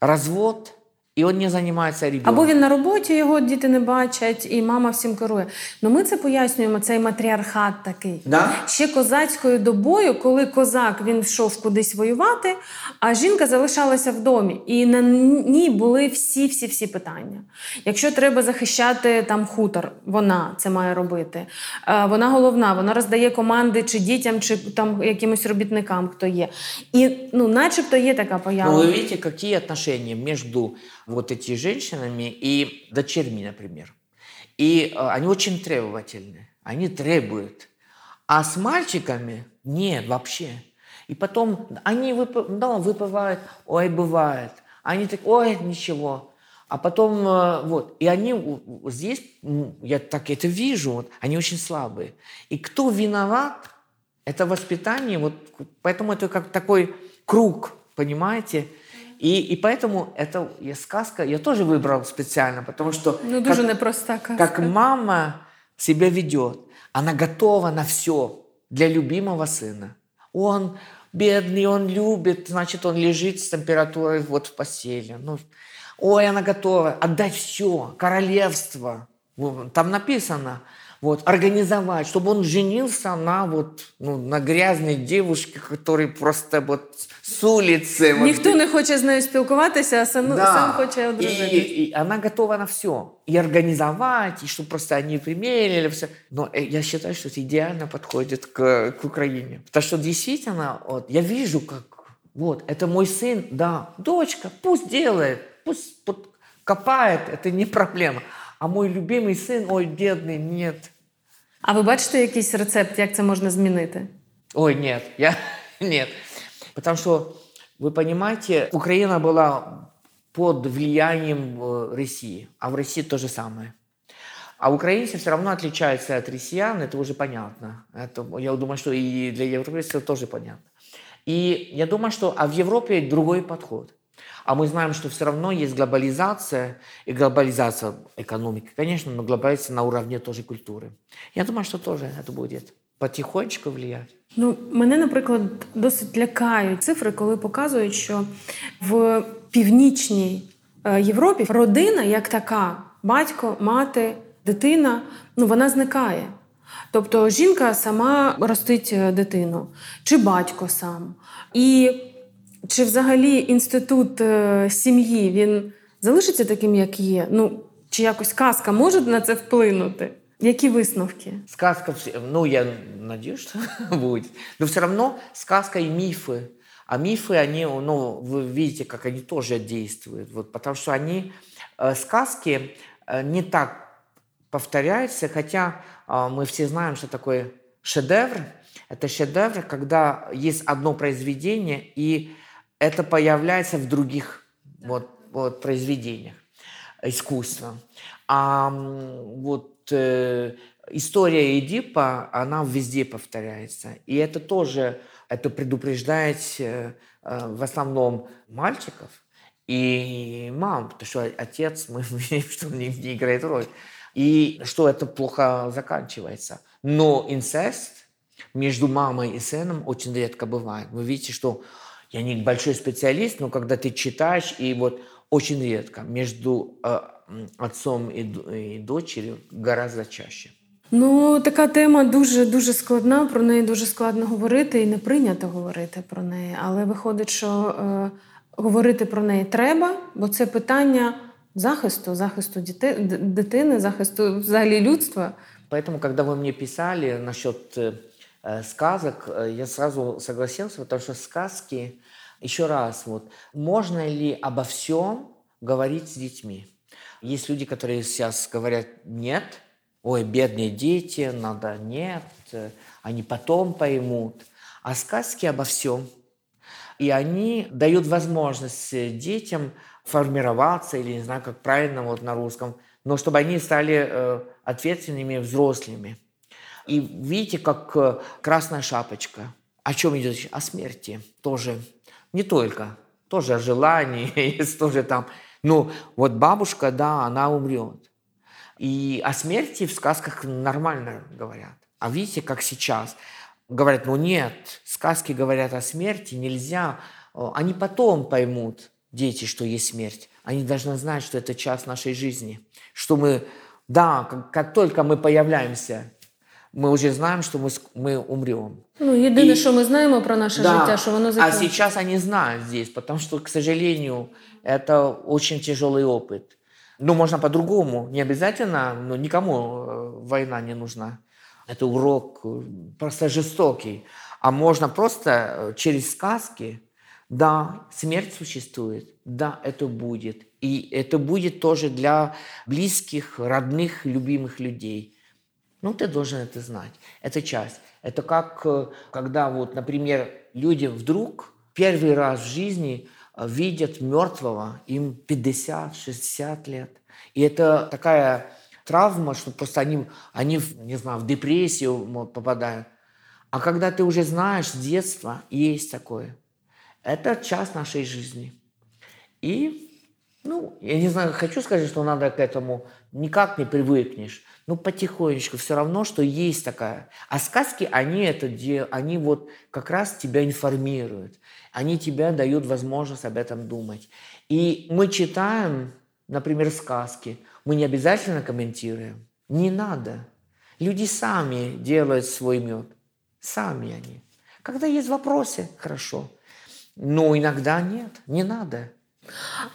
развод, і він не займається ребенком. Або він на роботі, його діти не бачать, і мама всім керує. Ну ми це пояснюємо, цей матріархат такий. Да? Ще козацькою добою, коли козак він йшов кудись воювати, а жінка залишалася в домі. І на ній були всі-всі-всі питання. Якщо треба захищати там хутор, вона це має робити. Е, вона головна, вона роздає команди чи дітям, чи там якимось робітникам, хто є. І ну, начебто є така поява. Ну, ви бачите, які отношения між вот эти женщинами и дочерьми, например. И э, они очень требовательны, они требуют. А с мальчиками нет вообще. И потом они вып... да, выпивают, ой, бывает. Они так, ой, ничего. А потом, э, вот, и они здесь, я так это вижу, вот, они очень слабые. И кто виноват, это воспитание, вот, поэтому это как такой круг, понимаете? И, и поэтому это я, сказка я тоже выбрал специально, потому что ну, дуже непроста казка. как мама себя ведет. Она готова на все для любимого сына. Он бедный, он любит, значит, он лежит с температурой вот в постели. Ну, ой, она готова отдать все, королевство. Там написано, вот, организовать, чтобы он женился на вот, ну, на грязной девушке, которая просто вот с улицы. Ніхто вот. не хоче з нею спілкуватися, а сам, да. сам хоче одружитись. И, и она готова на все. И организовать, и чтобы просто они примерили все. Но э, я считаю, что это идеально подходит к, к Украине. Потому что действительно, вот, я вижу, как вот, это мой сын, да, дочка, пусть делает, пусть копает, это не проблема. А мой любимый сын, ой, бедный, нет. А ви бачите якийсь рецепт, як це можна змінити? Ой, нет, я нет. Потому что, вы понимаете, Украина была под влиянием э, России, а в России то же самое. А украинцы все равно отличаются от россиян, это уже понятно. Это, я думаю, что и для европейцев тоже понятно. И я думаю, что а в Европе другой подход. А мы знаем, что все равно есть глобализация, и глобализация экономики, конечно, но глобализация на уровне тоже культуры. Я думаю, что тоже это будет потихонечку влиять. Ну, мене, наприклад, досить лякають цифри, коли показують, що в північній е, Європі родина як така, батько, мати, дитина, ну вона зникає. Тобто жінка сама ростить е, дитину, чи батько сам. І чи взагалі інститут е, сім'ї він залишиться таким, як є? Ну, чи якось казка може на це вплинути? Які висновки? Сказка, ну, я надеюсь, что будет. Но все равно сказка и мифы. А мифы, они, ну, вы видите, как они тоже действуют. Вот, потому что они, э, сказки э, не так повторяются, хотя э, мы все знаем, что такое шедевр. Это шедевр, когда есть одно произведение, и это появляется в других вот, вот, произведениях искусства. А вот э, история Эдипа, она везде повторяется. И это тоже, это предупреждает э, э, в основном мальчиков и мам, потому что отец, мы видим, что не, не играет роль. И что это плохо заканчивается. Но инцест между мамой и сыном очень редко бывает. Вы видите, что я не большой специалист, но когда ты читаешь, и вот очень редко между э, отцом и, и дочерью гораздо чаще. Ну, така тема дуже дуже складна. Про неї дуже складно говорити і не прийнято говорити про неї. Але виходить, що е, говорити про неї треба, бо це питання захисту, захисту діти, дитини, захисту взагалі людства. Поэтому, когда вы мне писали насчет э, сказок, э, я сразу согласился, потому что сказки, еще раз, вот, можно ли обо всем говорить с детьми? Есть люди, которые сейчас говорят «нет», «ой, бедные дети, надо нет», они потом поймут. А сказки обо всем. И они дают возможность детям формироваться, или не знаю, как правильно вот на русском, но чтобы они стали э, ответственными взрослыми. И видите, как э, красная шапочка. О чем идет речь? О смерти тоже. Не только. Тоже о желании, есть тоже там ну, вот бабушка, да, она умрет. И о смерти в сказках нормально говорят. А видите, как сейчас говорят, ну нет, сказки говорят о смерти, нельзя. Они потом поймут, дети, что есть смерть. Они должны знать, что это часть нашей жизни. Что мы, да, как, как только мы появляемся мы уже знаем, что мы, мы умрем. Ну, єдине, И, що ми знаємо про наше да, життя, що воно закінчиться. А сейчас они знают здесь, потому что, к сожалению, это очень тяжелый опыт. Ну, можно по-другому, не обязательно, но никому э, война не нужна. Это урок э, просто жестокий. А можно просто э, через сказки, да, смерть существует, да, это будет. И это будет тоже для близких, родных, любимых людей. Ну, ты должен это знать. Это часть. Это как, э, когда вот, например, люди вдруг первый раз в жизни э, видят мертвого, им 50-60 лет. И это такая травма, что просто они, они не знаю, в депрессию попадают. А когда ты уже знаешь с детства, есть такое. Это часть нашей жизни. И, ну, я не знаю, хочу сказать, что надо к этому никак не привыкнешь. Ну, потихонечку, все равно, что есть такая. А сказки, они это делают, они вот как раз тебя информируют. Они тебя дают возможность об этом думать. И мы читаем, например, сказки, мы не обязательно комментируем. Не надо. Люди сами делают свой мед. Сами они. Когда есть вопросы, хорошо. Но иногда нет, не надо.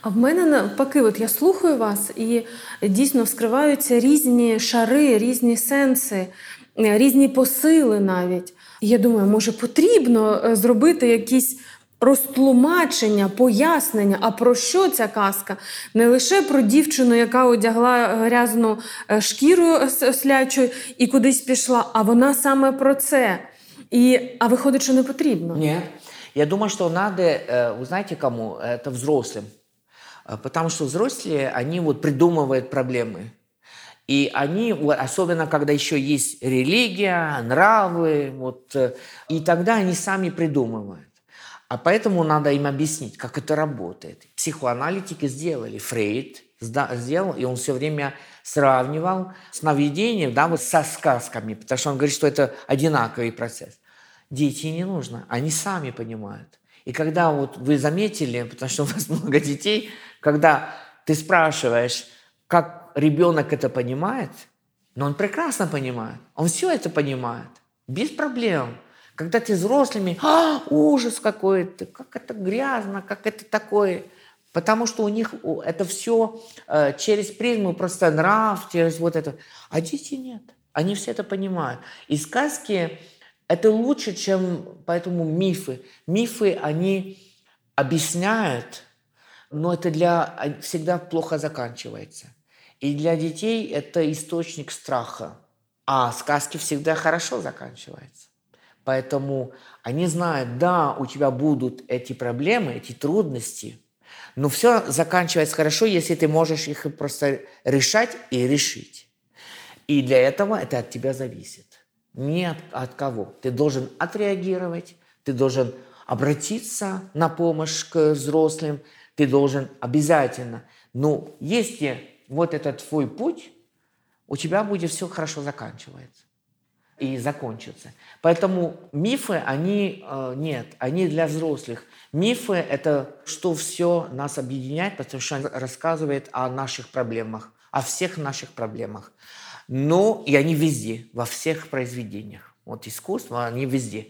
А в мене навпаки, от я слухаю вас, і дійсно вскриваються різні шари, різні сенси, різні посили навіть. Я думаю, може потрібно е, зробити якісь розтлумачення, пояснення, а про що ця казка? Не лише про дівчину, яка одягла грязну е, шкіру слячу і кудись пішла, а вона саме про це. І, А виходить, що не потрібно. Ні. Я думаю, что надо, э, вы знаете кому? Это взрослым. Э, потому что взрослые, они вот придумывают проблемы. И они, особенно когда еще есть религия, нравы, вот, э, и тогда они сами придумывают. А поэтому надо им объяснить, как это работает. Психоаналитики сделали. Фрейд сделал, и он все время сравнивал сновидением да, вот со сказками, потому что он говорит, что это одинаковый процесс. Дети не нужно, они сами понимают. И когда вот вы заметили, потому что у вас много детей, когда ты спрашиваешь, как ребенок это понимает, но он прекрасно понимает, он все это понимает, без проблем. Когда ты взрослыми, а, ужас какой-то, как это грязно, как это такое. Потому что у них это все э, через призму просто нрав, через вот это. А дети нет. Они все это понимают. И сказки это лучше, чем поэтому мифы. Мифы, они объясняют, но это для всегда плохо заканчивается. И для детей это источник страха. А сказки всегда хорошо заканчиваются. Поэтому они знают, да, у тебя будут эти проблемы, эти трудности, но все заканчивается хорошо, если ты можешь их просто решать и решить. И для этого это от тебя зависит ни от, от кого. Ты должен отреагировать, ты должен обратиться на помощь к взрослым, ты должен обязательно. Но если вот этот твой путь, у тебя будет все хорошо заканчивается и закончится. Поэтому мифы, они э, нет, они для взрослых. Мифы – это что все нас объединяет, потому что рассказывает о наших проблемах, о всех наших проблемах. Но и они везде, во всех произведениях. Вот искусство, они везде.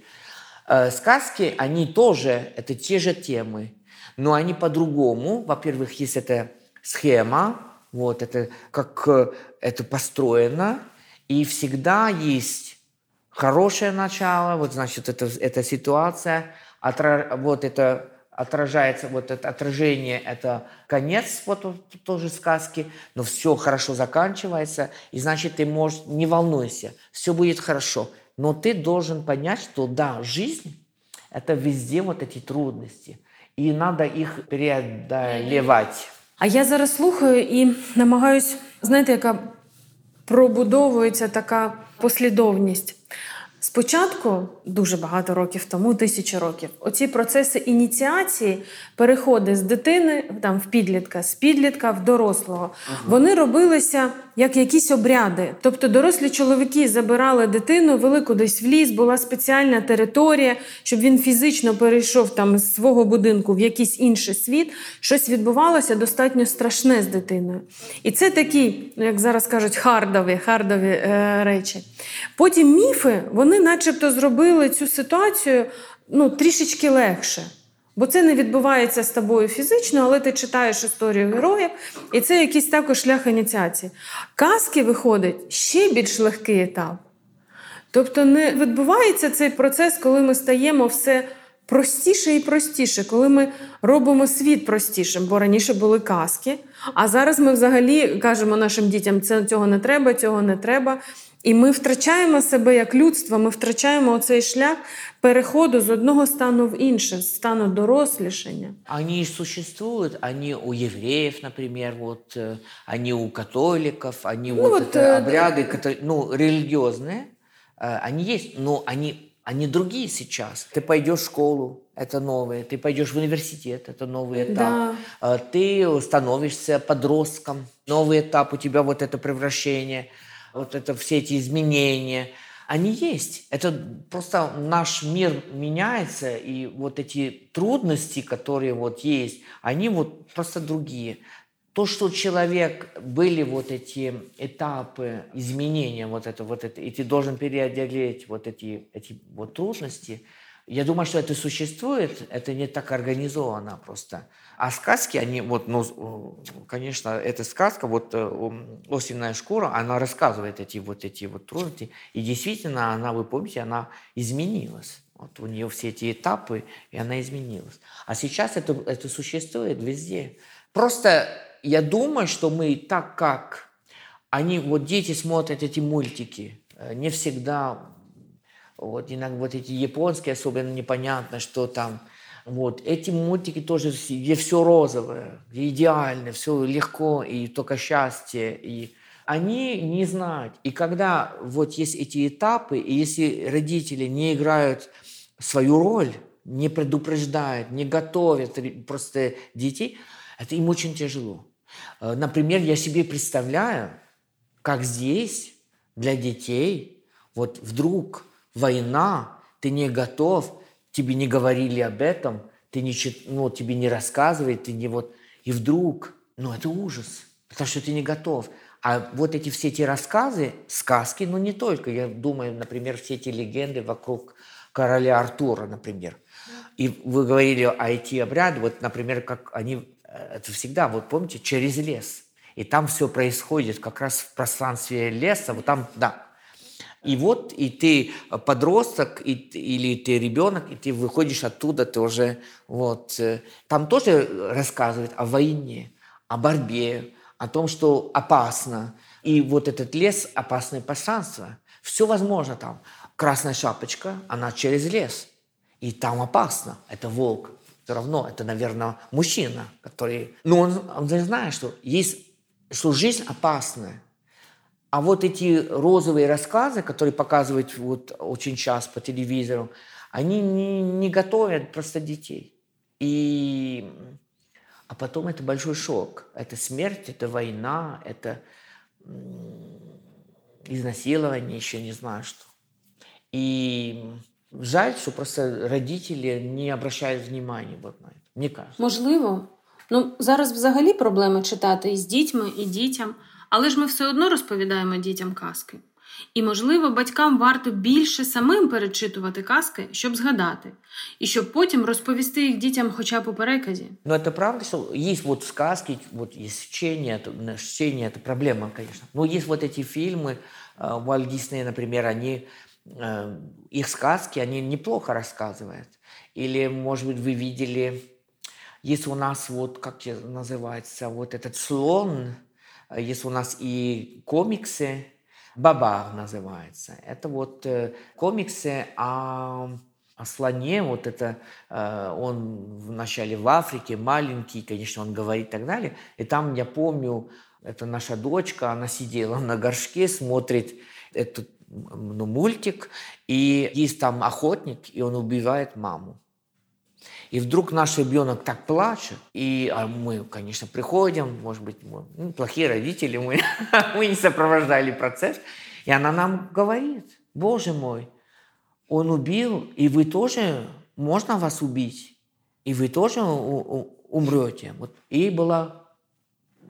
Э, сказки, они тоже, это те же темы, но они по-другому. Во-первых, есть эта схема, вот это как э, это построено, и всегда есть хорошее начало, вот значит это, эта ситуация, вот это отражается, вот это отражение, это конец вот тоже сказки, но все хорошо заканчивается, и значит ты можешь, не волнуйся, все будет хорошо. Но ты должен понять, что да, жизнь – это везде вот эти трудности, і треба їх преодолевати. А я зараз слухаю і намагаюсь, знаєте, яка пробудовується така послідовність. Спочатку, дуже багато років тому, тисячі років, оці процеси ініціації, переходи з дитини там в підлітка, з підлітка в дорослого, ага. вони робилися як якісь обряди. Тобто дорослі чоловіки забирали дитину, вели кудись в ліс, була спеціальна територія, щоб він фізично перейшов там з свого будинку в якийсь інший світ. Щось відбувалося достатньо страшне з дитиною. І це такі, ну, як зараз кажуть, хардові, хардові е, речі. Потім міфи, вони начебто зробили цю ситуацію ну, трішечки легше. Бо це не відбувається з тобою фізично, але ти читаєш історію героїв, і це якийсь також шлях ініціації. Казки виходить ще більш легкий етап. Тобто не відбувається цей процес, коли ми стаємо все простіше і простіше, коли ми робимо світ простішим, бо раніше були казки. А зараз ми взагалі кажемо нашим дітям, це цього не треба, цього не треба. І ми втрачаємо себе як людство, ми втрачаємо оцей шлях переходу з одного стану в інше, стану дорослішання. Они существуют, они у евреев, например, вот, э, они у католиков, они Ну вот, вот, это э, обряды, которые, ну, религиозные, э, они есть, но они, они другие сейчас. Ты пойдешь в школу, это новое, ты пойдешь в университет, это новый этап. Да. Э, Ты становишься подростком, новый этап у тебя вот это превращение, вот это все эти изменения. Они есть. Это просто наш мир меняется, и вот эти трудности, которые вот есть, они вот просто другие. То, что человек были вот эти этапы изменения, вот это, вот это, и ты должен преодолеть вот эти, эти вот трудности, я думаю, что это существует, это не так организовано просто. А сказки, они вот, ну, конечно, эта сказка, вот э, м, «Осенняя шкура», она рассказывает эти вот эти вот трудности, и действительно, она, вы помните, она изменилась. Вот у нее все эти этапы, и она изменилась. А сейчас это, это существует везде. Просто я думаю, что мы так как они, вот дети смотрят эти мультики, э, не всегда вот иногда вот эти японские особенно непонятно, что там. Вот эти мультики тоже, где все розовое, где идеально, все легко и только счастье. И они не знают. И когда вот есть эти этапы, и если родители не играют свою роль, не предупреждают, не готовят просто детей, это им очень тяжело. Э, Например, я себе представляю, как здесь для детей вот вдруг война, ты не готов, тебе не говорили об этом, ты не, ну, тебе не рассказывают, ты не вот... И вдруг, ну это ужас, потому что ты не готов. А вот эти все эти рассказы, сказки, ну не только, я думаю, например, все эти легенды вокруг короля Артура, например. И вы говорили о эти обряды, вот, например, как они, э, это всегда, вот помните, через лес. И там все происходит как раз в пространстве леса, вот там, да. И вот, и ты подросток, и, или ты ребенок, и ты выходишь оттуда, ты уже, вот, э, там тоже рассказывают о войне, о борьбе, о том, что опасно. И вот этот лес – опасное пространство. Все возможно там. Красная шапочка, она через лес. И там опасно. Это волк. Все равно, это, наверное, мужчина, который... Ну, он, он знает, что есть, что жизнь опасная. А вот эти розовые рассказы, которые показывают вот очень часто по телевизору, они не, не готовят просто детей. И... А потом это большой шок. Это смерть, это война, это м, изнасилование, еще не знаю что. И жаль, что просто родители не обращают внимания вот на это. Мне кажется. Можливо. Ну, зараз взагалі проблема читати і з дітьми, і дітям, але ж ми все одно розповідаємо дітям казки. І, можливо, батькам варто більше самим перечитувати казки, щоб згадати, і щоб потім розповісти їх дітям хоча б у переказі. Но это правда, что есть вот сказки, вот есть чтение, это, на- чтение это проблема, конечно. Но есть вот эти фильмы, э, Уальт Дисней, например, они, э, их сказки, они неплохо рассказывают. Или, может быть, вы видели, есть у нас вот, как те называется, вот этот слон, э, есть у нас и комиксы, Бабар называется. Это вот э, комиксы о, о слоне, вот это э, он вначале в Африке, маленький, конечно, он говорит и так далее. И там, я помню, это наша дочка, она сидела на горшке, смотрит этот ну, мультик, и есть там охотник, и он убивает маму. И вдруг наш ребенок так плачет, и а мы, конечно, приходим, может быть, мы, ну, плохие родители, мы, мы не сопровождали процесс, и она нам говорит, Боже мой, он убил, и вы тоже, можно вас убить, и вы тоже у- у- умрете. Вот. Ей было,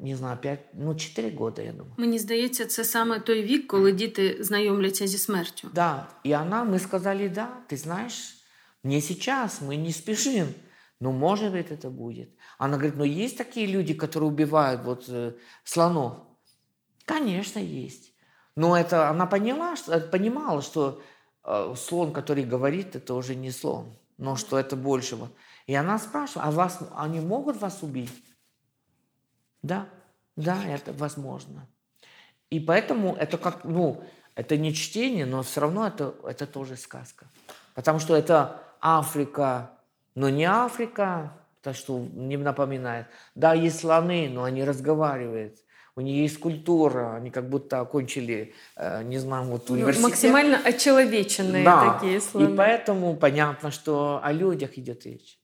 не знаю, 5, ну, 4 года, я думаю. Мені здається, це саме той вік, коли діти знайомляться зі смертю. Да, и она, мы сказали, да, ты знаешь, не сейчас, мы не спешим, но может быть это будет. Она говорит, ну есть такие люди, которые убивают вот э, слонов? Конечно, есть. Но это она поняла, что, э, понимала, что э, слон, который говорит, это уже не слон. но что это большего. И она спрашивает, а вас, они могут вас убить? Да, да, это возможно. И поэтому это как, ну, это не чтение, но все равно это, это тоже сказка. Потому что это Африка, но не Африка, то, что не напоминает. Да, есть слоны, но они разговаривают. У них есть культура, они как будто окончили, э, не знаю, вот ну, университет. Ну, максимально очеловеченные да. такие слоны. И поэтому понятно, что о людях идет речь.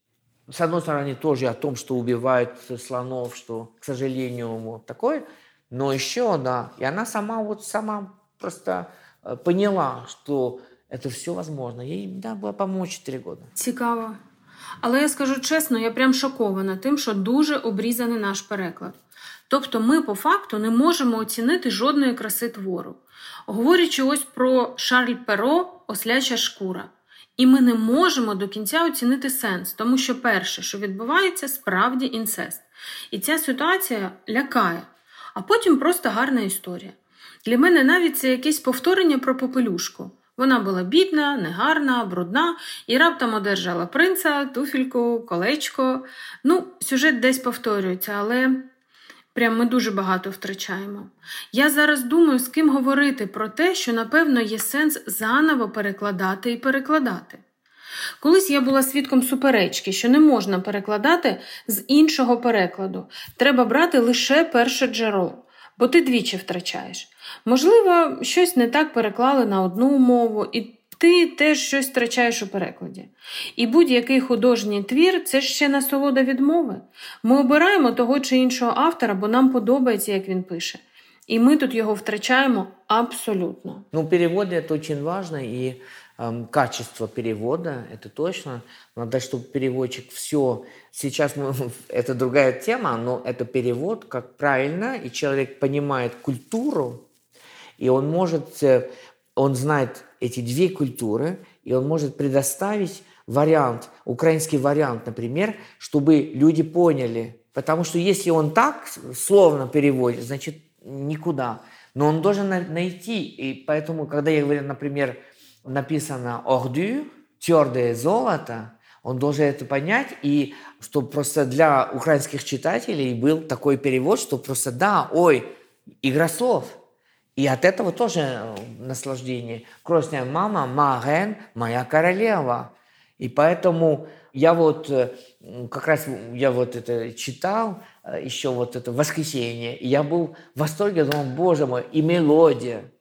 С одной стороны, тоже о том, что убивают слонов, что, к сожалению, вот такое. Но еще, да, и она сама вот сама просто э, поняла, что это все возможно. Ей да, було помочь 4 года. Цікаво. Але я скажу чесно, я прям шокована тим, що дуже обрізаний наш переклад. Тобто ми по факту не можемо оцінити жодної краси твору. Говорячи ось про Шарль Перо, осляча шкура. І ми не можемо до кінця оцінити сенс, тому що перше, що відбувається, справді інцест. І ця ситуація лякає, а потім просто гарна історія. Для мене навіть це якесь повторення про попелюшку. Вона була бідна, негарна, брудна і раптом одержала принца, туфільку, колечко. Ну, сюжет десь повторюється, але прям ми дуже багато втрачаємо. Я зараз думаю, з ким говорити про те, що, напевно, є сенс заново перекладати і перекладати. Колись я була свідком суперечки, що не можна перекладати з іншого перекладу. Треба брати лише перше джерело, бо ти двічі втрачаєш. Можливо, щось не так переклали на одну мову, і ти теж щось втрачаєш у перекладі. І будь-який художній твір це ще насолода відмови. Ми обираємо того чи іншого автора, бо нам подобається, як він пише. І ми тут його втрачаємо абсолютно. Ну, переводи це дуже важливо, і э, качество перевода, это точно. Надо, чтобы переводчик все... Сейчас мы, это другая тема, но это перевод, как правильно, и человек понимает культуру, и он может, э, он знает эти две культуры, и он может предоставить вариант, украинский вариант, например, чтобы люди поняли. Потому что если он так словно переводит, значит, никуда. Но он должен найти. И поэтому, когда я говорю, например, написано «орду», твердое золото, он должен это понять, и чтобы просто для украинских читателей был такой перевод, что просто «да, ой, игра слов». И от этого тоже э, наслаждение. Крестная мама, Маген, моя королева. И поэтому я вот э, как раз я вот это читал э, еще вот это воскресенье, и я был в восторге, думал, боже мой, и мелодия,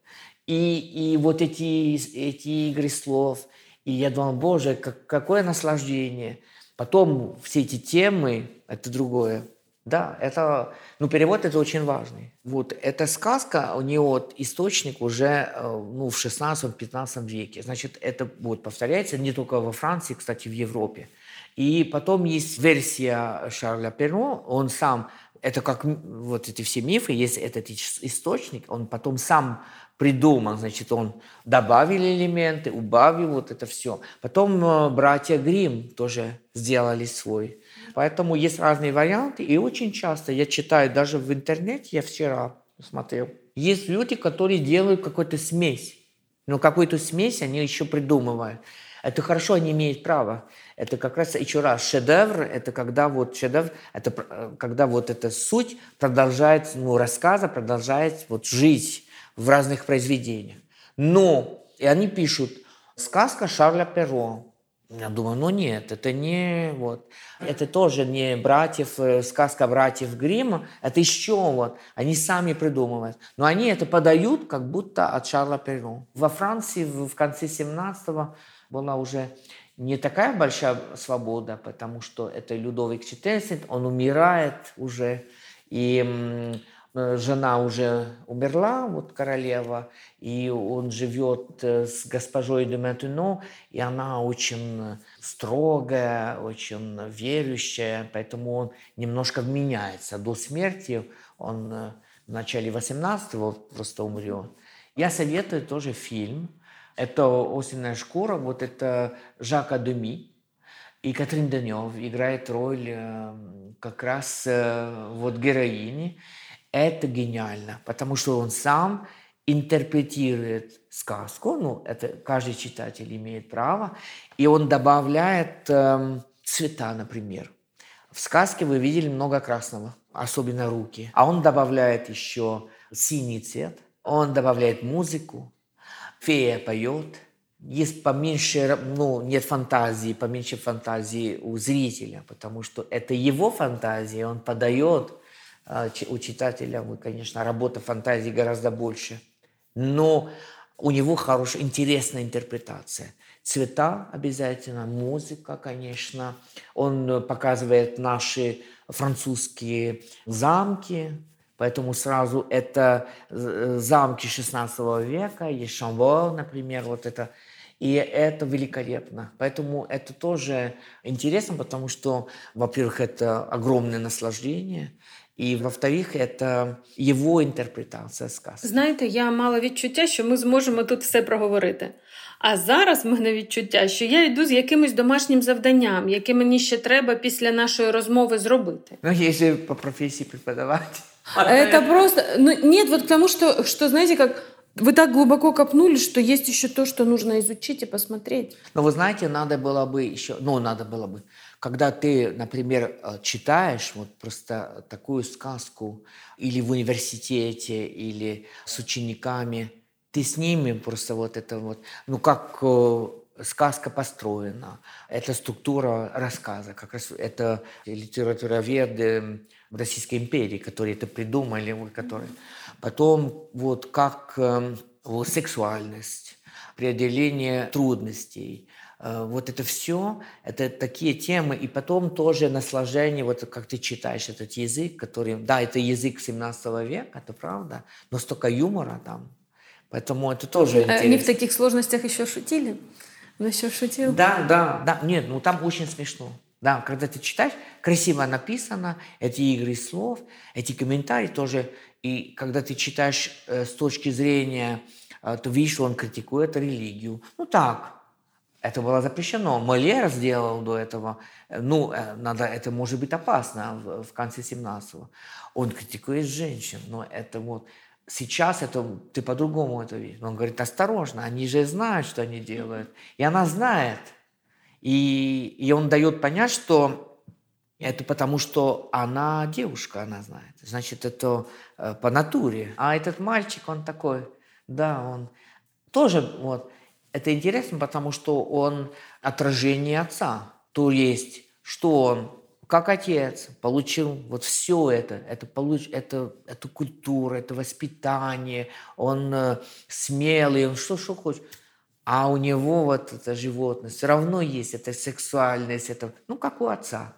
и, и вот эти, эти игры слов. И я думал, боже, как, какое наслаждение. Потом все эти темы, это другое. Да, это, ну, перевод это очень важный. Вот эта сказка, у нее вот источник уже э, ну, в 16-15 веке. Значит, это вот повторяется не только во Франции, кстати, в Европе. И потом есть версия Шарля Перро, он сам, это как вот эти все мифы, есть этот источник, он потом сам придумал, значит, он добавил элементы, убавил вот это все. Потом э, братья Грим тоже сделали свой Поэтому есть разные варианты, и очень часто я читаю, даже в интернете, я вчера смотрел, есть люди, которые делают какую-то смесь, но какую-то смесь они еще придумывают. Это хорошо, они имеют право. Это как раз еще раз шедевр, это когда вот шедевр, это когда вот эта суть продолжает, ну, рассказа продолжает вот жить в разных произведениях. Но, и они пишут, сказка Шарля Перро, я думаю, ну нет, это не вот, это тоже не братьев, э, сказка братьев Гримма, это еще вот, они сами придумывают. Но они это подают как будто от Шарла Перро. Во Франции в конце 17-го была уже не такая большая свобода, потому что это Людовик XIV, он умирает уже, и Э, жена уже умерла, вот королева, и он живет э, с госпожой де Ментуно, и она очень строгая, очень верующая, поэтому он немножко меняется. До смерти он э, в начале 18-го просто умрет. Я советую тоже фильм. Это «Осенняя шкура», вот это Жака Деми, и Катрин Данев играет роль как раз вот героини. Это гениально, потому что он сам интерпретирует сказку, ну, это каждый читатель имеет право, и он добавляет э, цвета, например. В сказке вы видели много красного, особенно руки. А он добавляет еще синий цвет, он добавляет музыку, фея поет, есть поменьше, ну, нет фантазии, поменьше фантазии у зрителя, потому что это его фантазия, он подает а, у читателя, конечно, работа фантазии гораздо больше, но у него хорошая, интересная интерпретация. Цвета обязательно, музыка, конечно. Он показывает наши французские замки, поэтому сразу это э, замки 16 века, есть Шамбор, например, вот это и это великолепно. Поэтому это тоже интересно, потому что, во-первых, это огромное наслаждение, і во-вторых, это його інтерпретація сказки. Знаєте, я мала відчуття, що ми зможемо тут все проговорити. А зараз в мене відчуття, що я йду з якимось домашнім завданням, яке мені ще треба після нашої розмови зробити. Ну, якщо по професії преподавати. Это просто... Ну, нет, вот потому что, что, знаете, как Вы так глубоко копнули, что есть еще то, что нужно изучить и посмотреть. Но вы знаете, надо было бы еще, ну, надо было бы, когда ты, например, э, читаешь вот просто такую сказку или в университете, или с учениками, ты с ними просто вот это вот, ну, как э, сказка построена, это структура рассказа, как раз это литературоведы Российской империи, которые это придумали, которые Потом вот как э, сексуальность, преодоление трудностей, э, вот это все, это такие темы, и потом тоже наслаждение, вот как ты читаешь этот язык, который, да, это язык 17 века, это правда, но столько юмора там, поэтому это тоже интересно. Они в таких сложностях еще шутили? Он еще шутил? Да, да, да, нет, ну там очень смешно. Да, когда ты читаешь, красиво написано, эти игры слов, эти комментарии тоже. И когда ты читаешь э, с точки зрения, э, то видишь, что он критикует религию. Ну так, это было запрещено. Молер сделал до этого. Ну, э, надо, это может быть опасно в, в конце 17-го. Он критикует женщин, но это вот... Сейчас это ты по-другому это видишь. Он говорит, осторожно, они же знают, что они делают. И она знает. И, и он дает понять, что это потому, что она девушка, она знает. Значит, это э, по натуре. А этот мальчик, он такой, да, он тоже вот. Это интересно, потому что он отражение отца. То есть, что он как отец получил вот все это, это, получ, это, эту культуру, это воспитание, он э, смелый, он что, что хочет а у него вот эта животность все равно есть, эта сексуальность, это, ну, как у отца.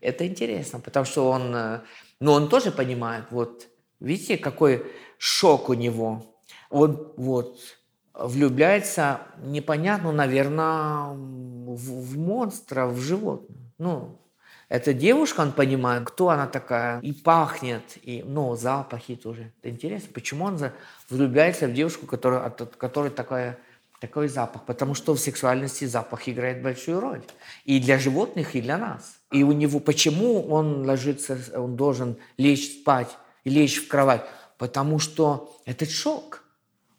Это интересно, потому что он, э, ну, он тоже понимает, вот, видите, какой шок у него. Он вот влюбляется, непонятно, наверное, в, в монстра, в животное. Ну, эта девушка, он понимает, кто она такая, и пахнет, и, ну, запахи тоже. Это интересно, почему он влюбляется в девушку, которая, от которой такая такой запах, потому что в сексуальности запах играет большую роль. И для животных, и для нас. И у него, почему он ложится, он должен лечь спать, лечь в кровать? Потому что этот шок.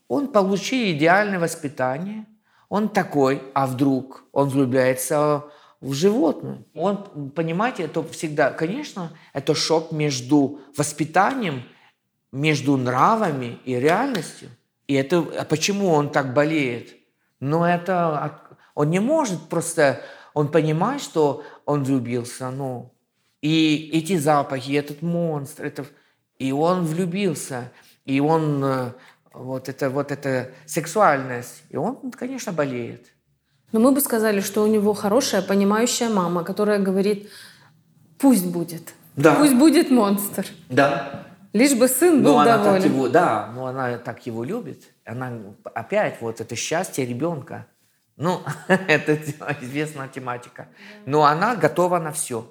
Он получил идеальное воспитание, он такой, а вдруг он влюбляется в животное. Он, понимаете, это всегда, конечно, это шок между воспитанием, между нравами и реальностью. И это, а почему он так болеет? Ну, это, он не может просто, он понимает, что он влюбился, ну, и эти запахи, этот монстр, это, и он влюбился, и он, э, вот это, вот эта сексуальность, и он, конечно, болеет. Но мы бы сказали, что у него хорошая, понимающая мама, которая говорит, пусть будет, да. пусть будет монстр. Да. Лишь бы сын был но она доволен. Так его, да, но она так его любит. Она опять вот это счастье ребенка. Ну, это известная тематика. Но она готова на все.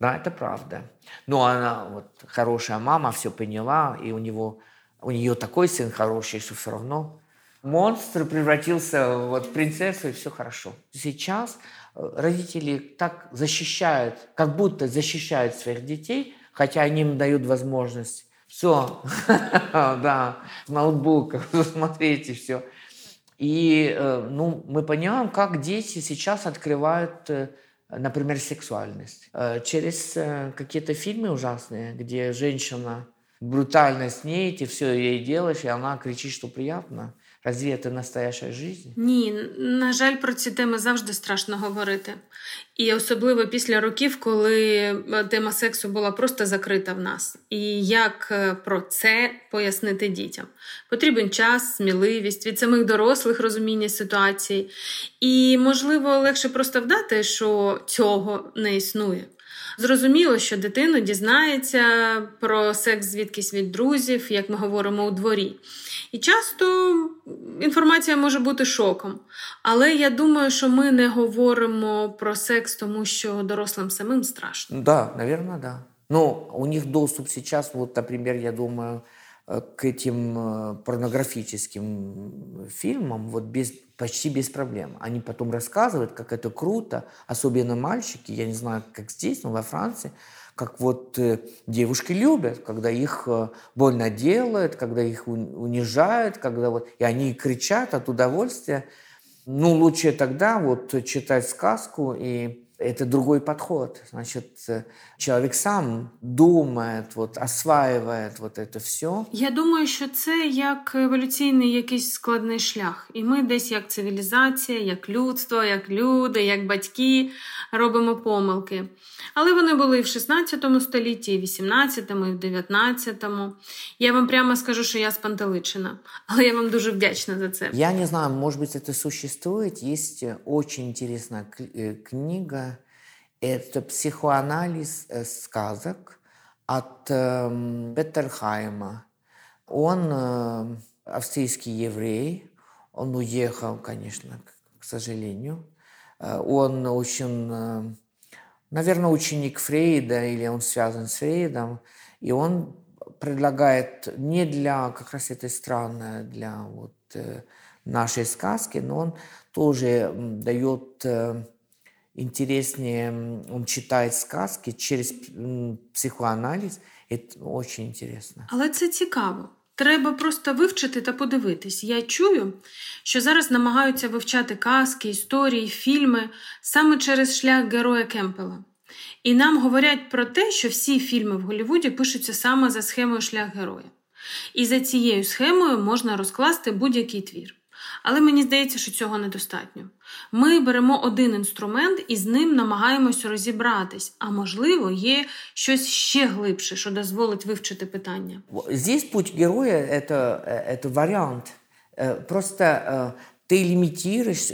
Да, это правда. Но она вот хорошая мама, все поняла, и у него у нее такой сын хороший, что все равно монстр превратился вот в принцессу, и все хорошо. Сейчас э, родители так защищают, как будто защищают своих детей, хотя они им дают возможность Все, да, ноутбук, смотрите, все. И э, ну, мы понимаем, как дети сейчас открывают, э, например, сексуальность. Э, через какие-то фильмы ужасные, где женщина брутально с ней, ты все ей делаешь, и она кричит, что приятно. Разве це настояща життя? Ні, на жаль, про ці теми завжди страшно говорити. І особливо після років, коли е, тема сексу була просто закрита в нас. І як е, про це пояснити дітям? Потрібен час, сміливість від самих дорослих розуміння ситуації. І, можливо, легше просто вдати, що цього не існує. Зрозуміло, що дитина дізнається про секс звідкись від друзів, як ми говоримо у дворі. І часто інформація може бути шоком. Але я думаю, що ми не говоримо про секс, тому що дорослим самим страшно. Да, наверное, да. Ну, у них доступ сейчас, вот, например, я думаю, к этим э, порнографическим фильмам вот без, почти без проблем. Они потом рассказывают, как это круто, особенно мальчики, я не знаю, как здесь, но во Франции, как вот э, девушки любят, когда их э, больно делают, когда их унижают, когда вот, и они кричат от удовольствия. Ну, лучше тогда вот читать сказку и это другой подход. Значит, э, человек сам думает, вот, осваивает вот это все. Я думаю, що це як еволюційний якийсь складний шлях. І ми десь як цивілізація, як людство, як люди, як батьки робимо помилки. Але вони були і в 16 столітті, і в 18, і в 19. Я вам прямо скажу, що я спантеличена. Але я вам дуже вдячна за це. Я не знаю, може бути, це существує. Є дуже інтересна книга это психоанализ э, сказок от э, Петерхайма. Он э, австрийский еврей, он уехал, конечно, к, сожалению. Э, он очень, наверное, ученик Фрейда, или он связан с Фрейдом, и он предлагает не для как раз этой страны, для вот нашей сказки, но он тоже дает интереснее он читает сказки через психоаналіз. Це дуже інтересно. Але це цікаво. Треба просто вивчити та подивитись. Я чую, що зараз намагаються вивчати казки, історії, фільми саме через шлях героя Кемпела. І нам говорять про те, що всі фільми в Голлівуді пишуться саме за схемою шлях героя. І за цією схемою можна розкласти будь-який твір. Але мені здається, що цього недостатньо. Ми беремо один інструмент і з ним намагаємося розібратись, а можливо, є щось ще глибше, що дозволить вивчити питання. Здесь путь героя это, это вариант. Просто ты лимитируешь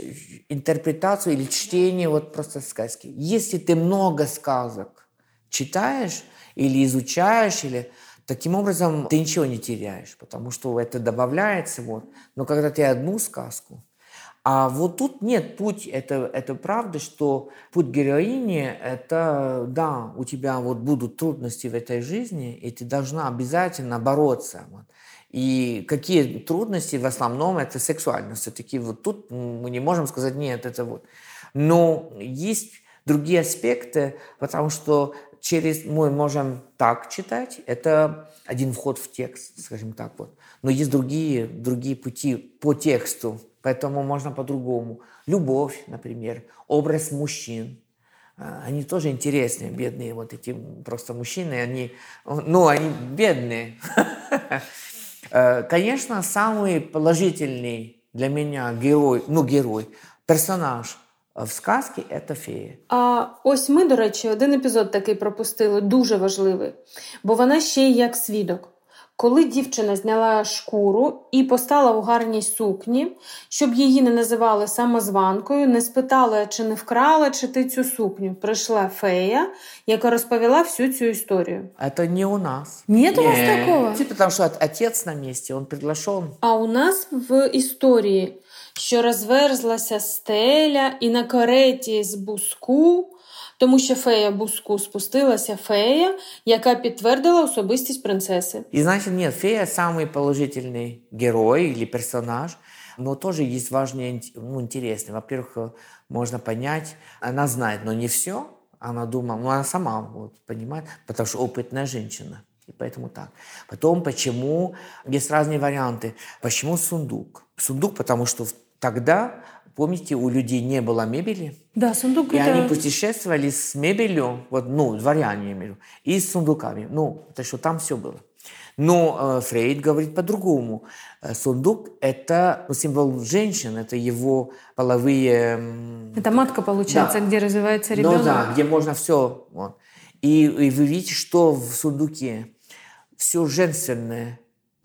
интерпретацию или чтение вот просто сказки. Если ты много сказок читаешь или изучаешь, или Таким образом, ты ничего не теряешь, потому что это добавляется. Вот. Но когда ты одну сказку, а вот тут нет путь, это, это правда, что путь героини, это, да, у тебя вот будут трудности в этой жизни, и ты должна обязательно бороться. Вот. И какие трудности в основном это сексуальность. Все-таки вот тут мы не можем сказать, нет, это вот. Но есть другие аспекты, потому что через мы можем так читать, это один вход в текст, скажем так вот. Но есть другие, другие пути по тексту, поэтому можно по-другому. Любовь, например, образ мужчин. А, они тоже интересные, бедные вот эти просто мужчины, они, ну, они бедные. Э, конечно, самый положительный для меня герой, ну, герой, персонаж – в сказці це фея. А ось ми, до речі, один епізод такий пропустили, дуже важливий, бо вона ще й як свідок. Коли дівчина зняла шкуру і постала у гарній сукні, щоб її не називали самозванкою, не спитали, чи не вкрала, чи ти цю сукню. Прийшла фея, яка розповіла всю цю історію. Це не у нас. Нет у вас такого? Типа, тому що отець на місці, він приглашен. А у нас в історії що розверзлася стеля, і на кареті з буску, тому що фея буску спустилася фея, яка підтвердила особистість принцеси. І значить, ні, фея самый положительный герой или персонаж, но тоже есть важные, ну, интересные. Во-первых, можно понять, она знает, но не все. Она думала, ну, она сама вот, понимает, потому что опытная женщина. И поэтому так. Потом, почему есть разные варианты. Почему сундук? Сундук, потому что тогда, помните, у людей не было мебели. Да, сундук И это... они путешествовали с мебелью, вот, ну, дворяне, я имею и с сундуками. Ну, потому что там все было. Но э, Фрейд говорит по-другому. Э, сундук – это ну, символ женщин, это его половые... Это матка, получается, Да. где развивается ребенок. Ну да, где можно все. Вот. И, и вы видите, что в сундуке все женственное.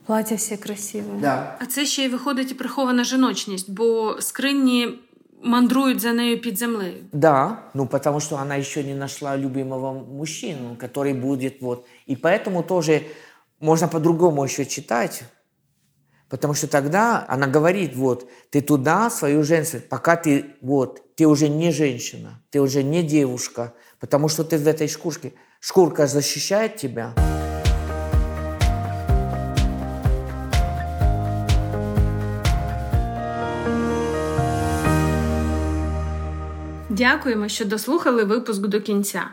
Плаття всі красиві. Да. А це ще й виходить і прихована жіночність, бо скрині мандрують за нею під землею. Да, ну потому что она еще не нашла любимого мужчину, который будет вот. И поэтому тоже можно по-другому еще читать. Потому что тогда она говорит, вот, ты туда свою женственность, пока ты, вот, ты уже не женщина, ты уже не девушка, потому что ты в этой шкурке. Шкурка защищает тебя. Дякуємо, що дослухали випуск до кінця.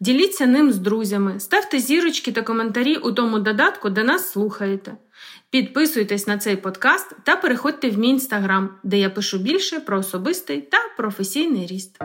Діліться ним з друзями, ставте зірочки та коментарі у тому додатку, де нас слухаєте. Підписуйтесь на цей подкаст та переходьте в мій інстаграм, де я пишу більше про особистий та професійний ріст.